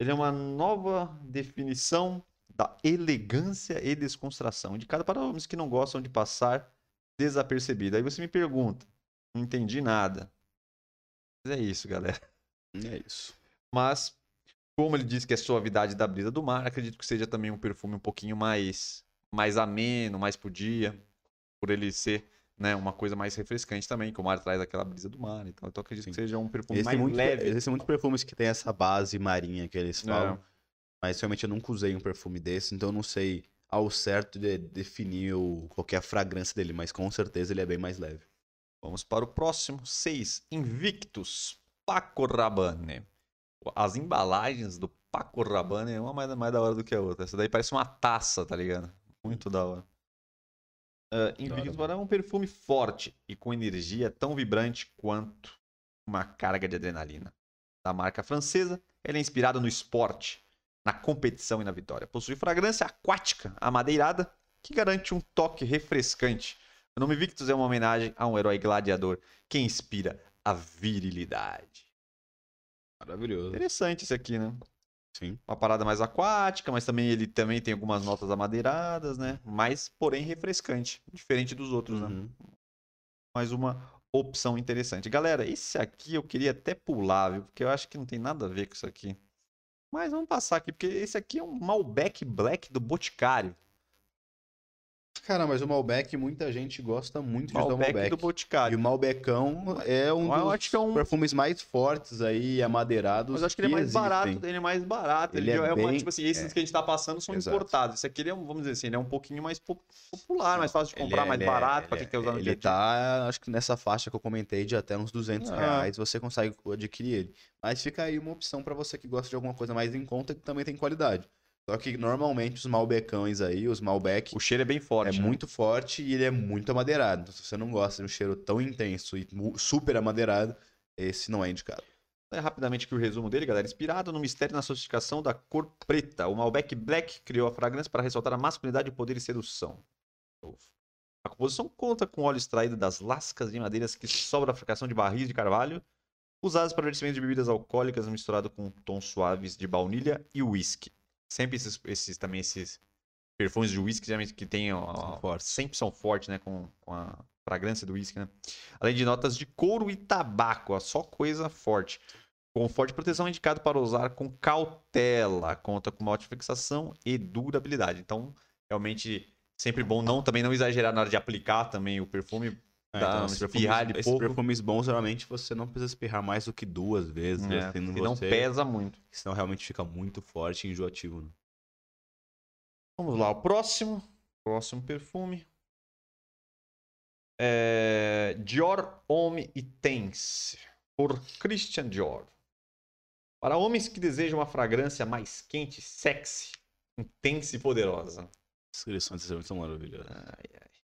Ele é uma nova definição da elegância e descontração, indicada para homens que não gostam de passar desapercebido. Aí você me pergunta, não entendi nada. É isso, galera. É isso. Mas, como ele disse que é suavidade da brisa do mar, acredito que seja também um perfume um pouquinho mais, mais ameno, mais pro dia, por ele ser né, uma coisa mais refrescante também, que o mar traz aquela brisa do mar. Então, então acredito Sim. que seja um perfume Existem mais muito, leve. Existem muitos perfumes que tem essa base marinha que eles falam. É. Mas realmente eu nunca usei um perfume desse, então eu não sei ao certo de definir o, qual é a fragrância dele, mas com certeza ele é bem mais leve. Vamos para o próximo. 6. Invictus. Paco Rabanne. As embalagens do Paco Rabanne é uma mais, mais da hora do que a outra. Essa daí parece uma taça, tá ligado? Muito da hora. Uh, Invictus é um perfume forte e com energia tão vibrante quanto uma carga de adrenalina. Da marca francesa, ela é inspirada no esporte, na competição e na vitória. Possui fragrância aquática, amadeirada, que garante um toque refrescante o nome Victus é uma homenagem a um herói gladiador que inspira a virilidade. Maravilhoso. Interessante esse aqui, né? Sim. Uma parada mais aquática, mas também ele também tem algumas notas amadeiradas, né? Mas, porém, refrescante. Diferente dos outros, né? uhum. né? Mais uma opção interessante. Galera, esse aqui eu queria até pular, viu? Porque eu acho que não tem nada a ver com isso aqui. Mas vamos passar aqui, porque esse aqui é um Malbec Black do Boticário. Cara, mas o Malbec, muita gente gosta muito de usar o Malbec Malbec. do E Boticário. o Malbecão é um Eu dos é um- perfumes mais fortes aí, amadeirados. Mas eu acho que ele é mais existem. barato, ele é mais barato. Ele, Ele é, é uma, bem- tipo assim, esses é. que a gente tá passando são Exato. importados. Esse aqui, ele é, vamos dizer assim, ele é um pouquinho mais po- popular, mais fácil de comprar, é- mais é- barato pra ele quem quer usar no é- dia a Ele dia. tá, acho que nessa faixa que eu comentei, de até uns 200 Ah. reais você consegue adquirir ele. Mas fica aí uma opção pra você que gosta de alguma coisa mais em conta e que também tem qualidade. Só que normalmente os Malbecões aí, os Malbec, O cheiro é bem é forte. né? muito forte e ele é muito amadeirado. Então, se você não gosta de um cheiro tão intenso e super amadeirado, esse não é indicado. É rapidamente aqui o resumo dele, galera. Inspirado no mistério e na sofisticação da cor preta, o Malbec Black criou a fragrância para ressaltar a masculinidade, poder e sedução. A composição conta com óleo extraído das lascas de madeiras que sobra a fabricação de barris de carvalho, usados para vencimento de bebidas alcoólicas misturado com tons suaves de baunilha e uísque. Sempre esses, esses também esses perfumes de uísque geralmente que tem ó, São sempre são fortes, né, com, com a fragrância do uísque, né? Além de notas de couro e tabaco, ó, só coisa forte. Com forte proteção indicado para usar com cautela, conta com uma ótima fixação e durabilidade. Então, realmente sempre bom não também não exagerar na hora de aplicar também o perfume. É, Dá então, espirrar esses pouco. perfumes bons, geralmente você não precisa espirrar mais do que duas vezes. É, senão você, pesa muito. Senão realmente fica muito forte e enjoativo. Né? Vamos lá, o próximo. Próximo perfume. É Dior Homme Intense, por Christian Dior. Para homens que desejam uma fragrância mais quente, sexy, intensa e poderosa. As descrições são maravilhosas. Ai, ai.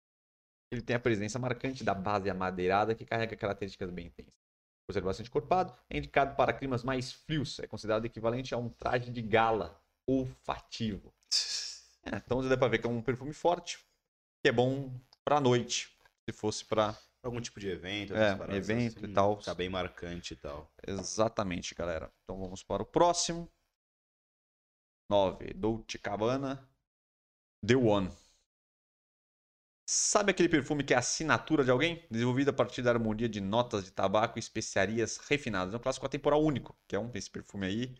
Ele tem a presença marcante da base amadeirada que carrega características bem intensas. Por ser bastante corpado, é indicado para climas mais frios. É considerado equivalente a um traje de gala olfativo. É, então dá pra ver que é um perfume forte, que é bom pra noite. Se fosse pra. Algum tipo de evento, É, evento e assim, tal. Fica bem marcante e tal. Exatamente, galera. Então vamos para o próximo. 9. Dolce Cabana. The One. Sabe aquele perfume que é a assinatura de alguém? Desenvolvido a partir da harmonia de notas de tabaco e especiarias refinadas. É um clássico atemporal único, que é um esse perfume aí.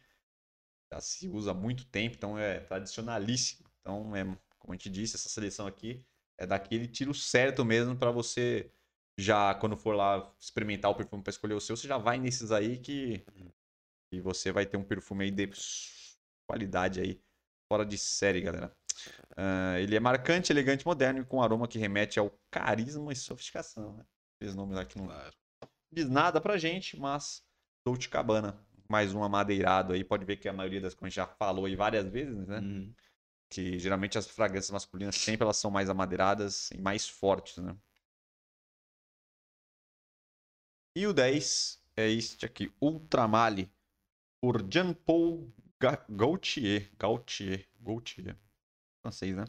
Já se usa há muito tempo, então é tradicionalíssimo. Então, é, como a gente disse, essa seleção aqui é daquele tiro certo mesmo para você já quando for lá experimentar o perfume para escolher o seu, você já vai nesses aí que e você vai ter um perfume aí de qualidade aí fora de série, galera. Ah, ele é marcante, elegante, moderno e com aroma que remete ao carisma e sofisticação. Né? Esse nome lá que não Claro. diz nada pra gente, mas Dolce Cabana, mais um amadeirado aí, pode ver que a maioria das coisas já falou aí várias vezes, né? Uhum. que geralmente as fragrâncias masculinas sempre elas são mais amadeiradas e mais fortes, né? E o 10 é este aqui, Ultramale, por Jean-Paul Ga- Gaultier. Gaultier, Gaultier. Francês, né?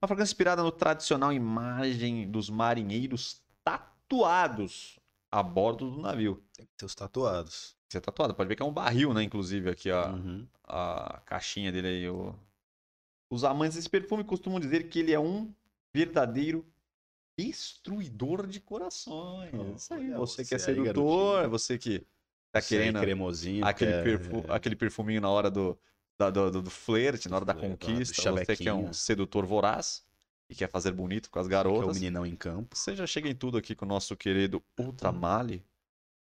Uma fragrância inspirada no tradicional imagem dos marinheiros tatuados a bordo do navio. Tem que ter os tatuados. Você é tatuado, pode ver que é um barril, né? Inclusive, aqui, ó Uhum. a caixinha dele aí. O... Os amantes desse perfume costumam dizer que ele é um verdadeiro destruidor de corações. Oh, Isso aí, olha você que é você sedutor, garotinho. você que tá aí querendo cremosinho. aquele, que é- perfu... aquele perfuminho na hora do, da- do, do, do flerte, na hora da conquista. Você que é um sedutor voraz e quer fazer bonito com as que é o garotas. meninão em campo. Você já chega em tudo aqui com o nosso querido Ultramale,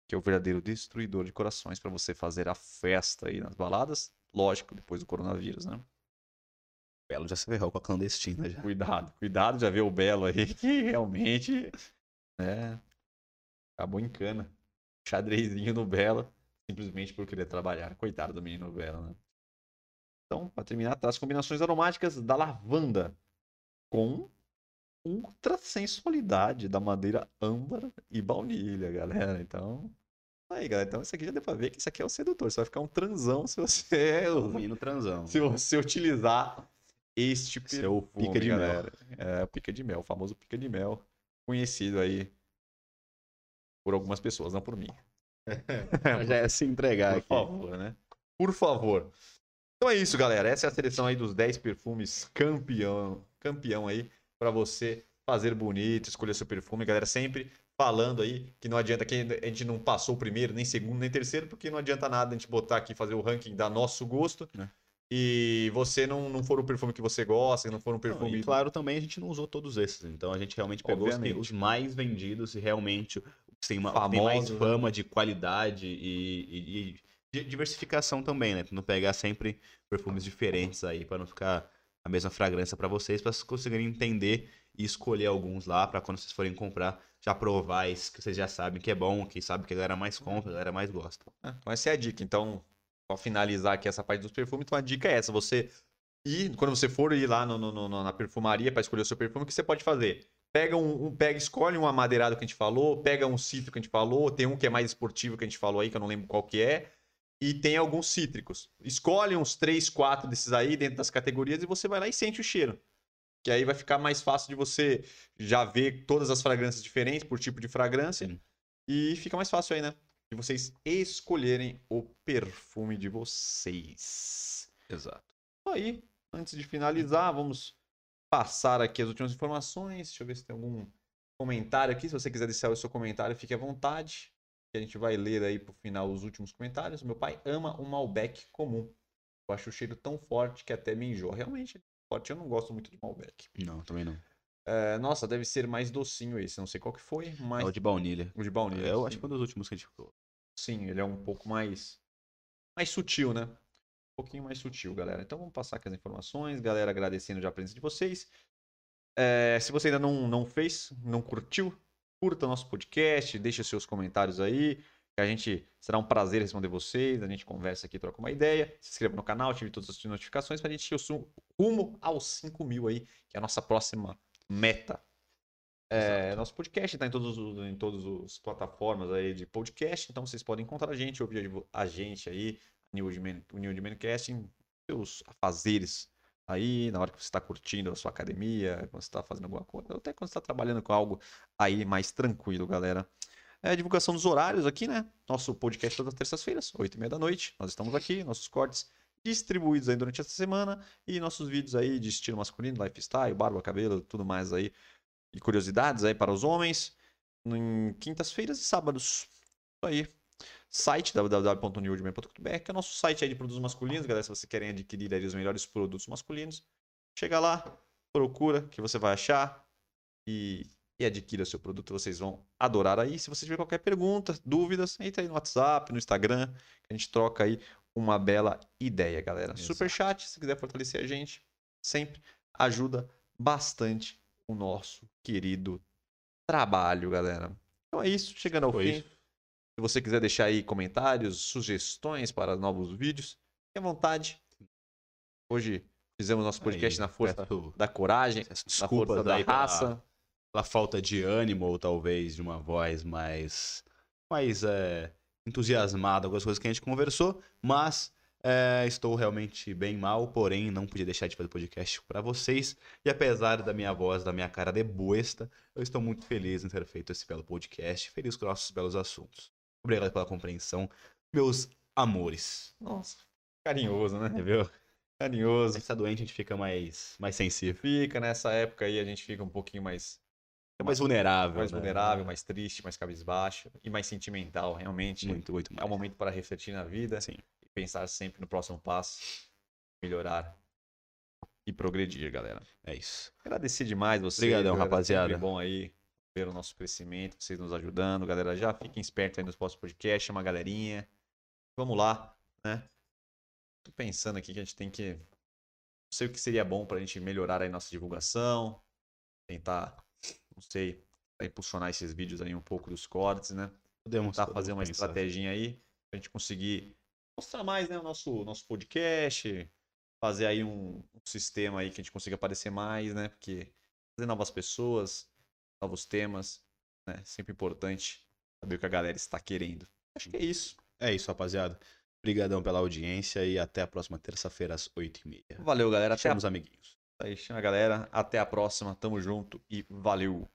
que é o verdadeiro destruidor de corações para você fazer a festa aí nas baladas. Lógico, depois do coronavírus, né? O Belo já se ferrou com a clandestina já. Cuidado, cuidado, já vê o Belo aí, que realmente, né? Acabou em cana. Xadrezinho no Belo, simplesmente por querer trabalhar. Coitado do menino Belo, né? Então, para terminar, tá as combinações aromáticas da lavanda com ultra sensualidade da madeira âmbar e baunilha, galera. Então, aí, galera. Então, isso aqui já deu pra ver que isso aqui é o sedutor. Você vai ficar um transão se você menino transão. se você utilizar este Esse é perfume, pica de mel. galera. É, o pica de mel, o famoso pica de mel, conhecido aí por algumas pessoas, não por mim. já é se entregar Por aqui. favor, né? Por favor. Então é isso, galera. Essa é a seleção aí dos 10 perfumes campeão, campeão aí para você fazer bonito, escolher seu perfume, galera, sempre falando aí que não adianta que a gente não passou o primeiro, nem segundo, nem terceiro, porque não adianta nada a gente botar aqui e fazer o ranking da nosso gosto. É. e você não, não for o perfume que você gosta, não for um Não, perfume. e claro, também a gente não usou todos esses. Então a gente realmente pegou os, que- Obviamente. os mais vendidos e realmente tem, uma, tem mais né? fama de qualidade e, e- e diversificação também, né? Não pegar sempre perfumes diferentes aí, pra não ficar a mesma fragrância pra vocês, pra vocês conseguirem entender e escolher alguns lá pra quando vocês forem comprar, já provar esse que vocês já sabem que é bom, que sabe que a galera mais compra, a galera mais gosta. Então essa é a dica. Então, pra finalizar aqui essa parte dos perfumes, então a dica é essa. Você ir, quando você for ir lá no- no- no- na perfumaria pra escolher o seu perfume, o que você pode fazer? Pega um, um- pega, escolhe um amadeirado que a gente falou, pega um cítrico que a gente falou, tem um que é mais esportivo que a gente falou aí, que eu não lembro qual que é, e tem alguns cítricos. Escolhe uns 3, 4 desses aí dentro das categorias e você vai lá e sente o cheiro. Que aí vai ficar mais fácil de você já ver todas as fragrâncias diferentes por tipo de fragrância. Sim. E fica mais fácil aí, né? De vocês escolherem o perfume de vocês. Exato. Aí, antes de finalizar, vamos passar aqui as últimas informações. Deixa eu ver se tem algum comentário aqui. Se você quiser deixar o seu comentário, fique à vontade. Que a gente vai ler aí pro final os últimos comentários. Meu pai ama um Malbec comum. Eu acho o cheiro tão forte que até me enjoa. Realmente, é forte. Eu não gosto muito de Malbec. Não, também não. É, nossa, deve ser mais docinho esse. Não sei qual que foi, mas É o de baunilha. o de baunilha. Eu sim. acho que foi um dos últimos que a gente ficou. Sim, ele é um pouco mais mais sutil, né? Um pouquinho mais sutil, galera. Então vamos passar aqui as informações, galera, agradecendo já a presença de vocês. É, se você ainda não, não fez, não curtiu, curta nosso podcast, deixa seus comentários aí, que a gente será um prazer responder vocês, a gente conversa aqui, troca uma ideia, se inscreva no canal, ative todas as notificações para a gente ir rumo aos 5 mil aí, que é a nossa próxima meta. É, nosso podcast está em todos os, em todas as plataformas aí de podcast, então vocês podem encontrar a gente, ouvir a gente aí, New Demand- o New seus afazeres aí, na hora que você está curtindo a sua academia, quando você está fazendo alguma coisa, ou até quando você está trabalhando com algo aí mais tranquilo, galera. É divulgação dos horários aqui, né? Nosso podcast todas as terças-feiras, 8 e meia da noite. Nós estamos aqui, nossos cortes distribuídos aí durante essa semana e nossos vídeos aí de estilo masculino, lifestyle, barba, cabelo, tudo mais aí e curiosidades aí para os homens em quintas-feiras e sábados. Isso aí. Site www.newdman.com.br, que é o nosso site aí de produtos masculinos, galera. Se vocês querem adquirir aí os melhores produtos masculinos, chega lá, procura, que você vai achar e, e adquira seu produto. Vocês vão adorar aí. Se você tiver qualquer pergunta, dúvidas, entra aí no WhatsApp, no Instagram, que a gente troca aí uma bela ideia, galera. Exato. Super chat, se quiser fortalecer a gente, sempre ajuda bastante o nosso querido trabalho, galera. Então é isso, chegando ao Foi fim. isso. Se você quiser deixar aí comentários, sugestões para novos vídeos, fique à vontade. Hoje fizemos nosso podcast Aí, na força da coragem, na força da aí pela- raça. pela falta de ânimo ou talvez de uma voz mais mais é, entusiasmada com as coisas que a gente conversou, mas é, estou realmente bem mal, porém não podia deixar de fazer podcast para vocês. E apesar da minha voz, da minha cara de boesta, eu estou muito feliz em ter feito esse belo podcast, feliz com nossos belos assuntos. Obrigado pela compreensão, meus amores. Nossa, carinhoso, né? Viu? Carinhoso. A gente tá doente, a gente fica mais, mais sensível. Fica nessa época aí, a gente fica um pouquinho mais, É mais vulnerável. mais né? vulnerável, mais triste, mais cabisbaixo e mais sentimental, realmente. Muito, muito É mais. um momento para refletir na vida Sim. e pensar sempre no próximo passo, melhorar e progredir, galera. É isso. Agradecer demais vocês. Obrigadão, rapaziada. Bom aí ver o nosso crescimento, vocês nos ajudando. Galera, já fiquem espertos aí nos próximos podcasts, chama a galerinha. Vamos lá, né? Tô pensando aqui que a gente tem que. Não sei o que seria bom pra gente melhorar aí nossa divulgação. Tentar, não sei, impulsionar esses vídeos aí um pouco dos cortes, né? Podemos tentar fazer uma pensar. estratégia aí pra gente conseguir mostrar mais né, o nosso, nosso podcast, fazer aí um, um sistema aí que a gente consiga aparecer mais, né? Porque trazer novas pessoas, novos temas, né? Sempre importante saber o que a galera está querendo. Acho que é isso. É isso, rapaziada. Obrigadão pela audiência e até a próxima terça-feira às 8h30. Valeu, galera. Até a... Chama os amiguinhos. Aí, chama a galera. Até a próxima. Tamo junto e valeu.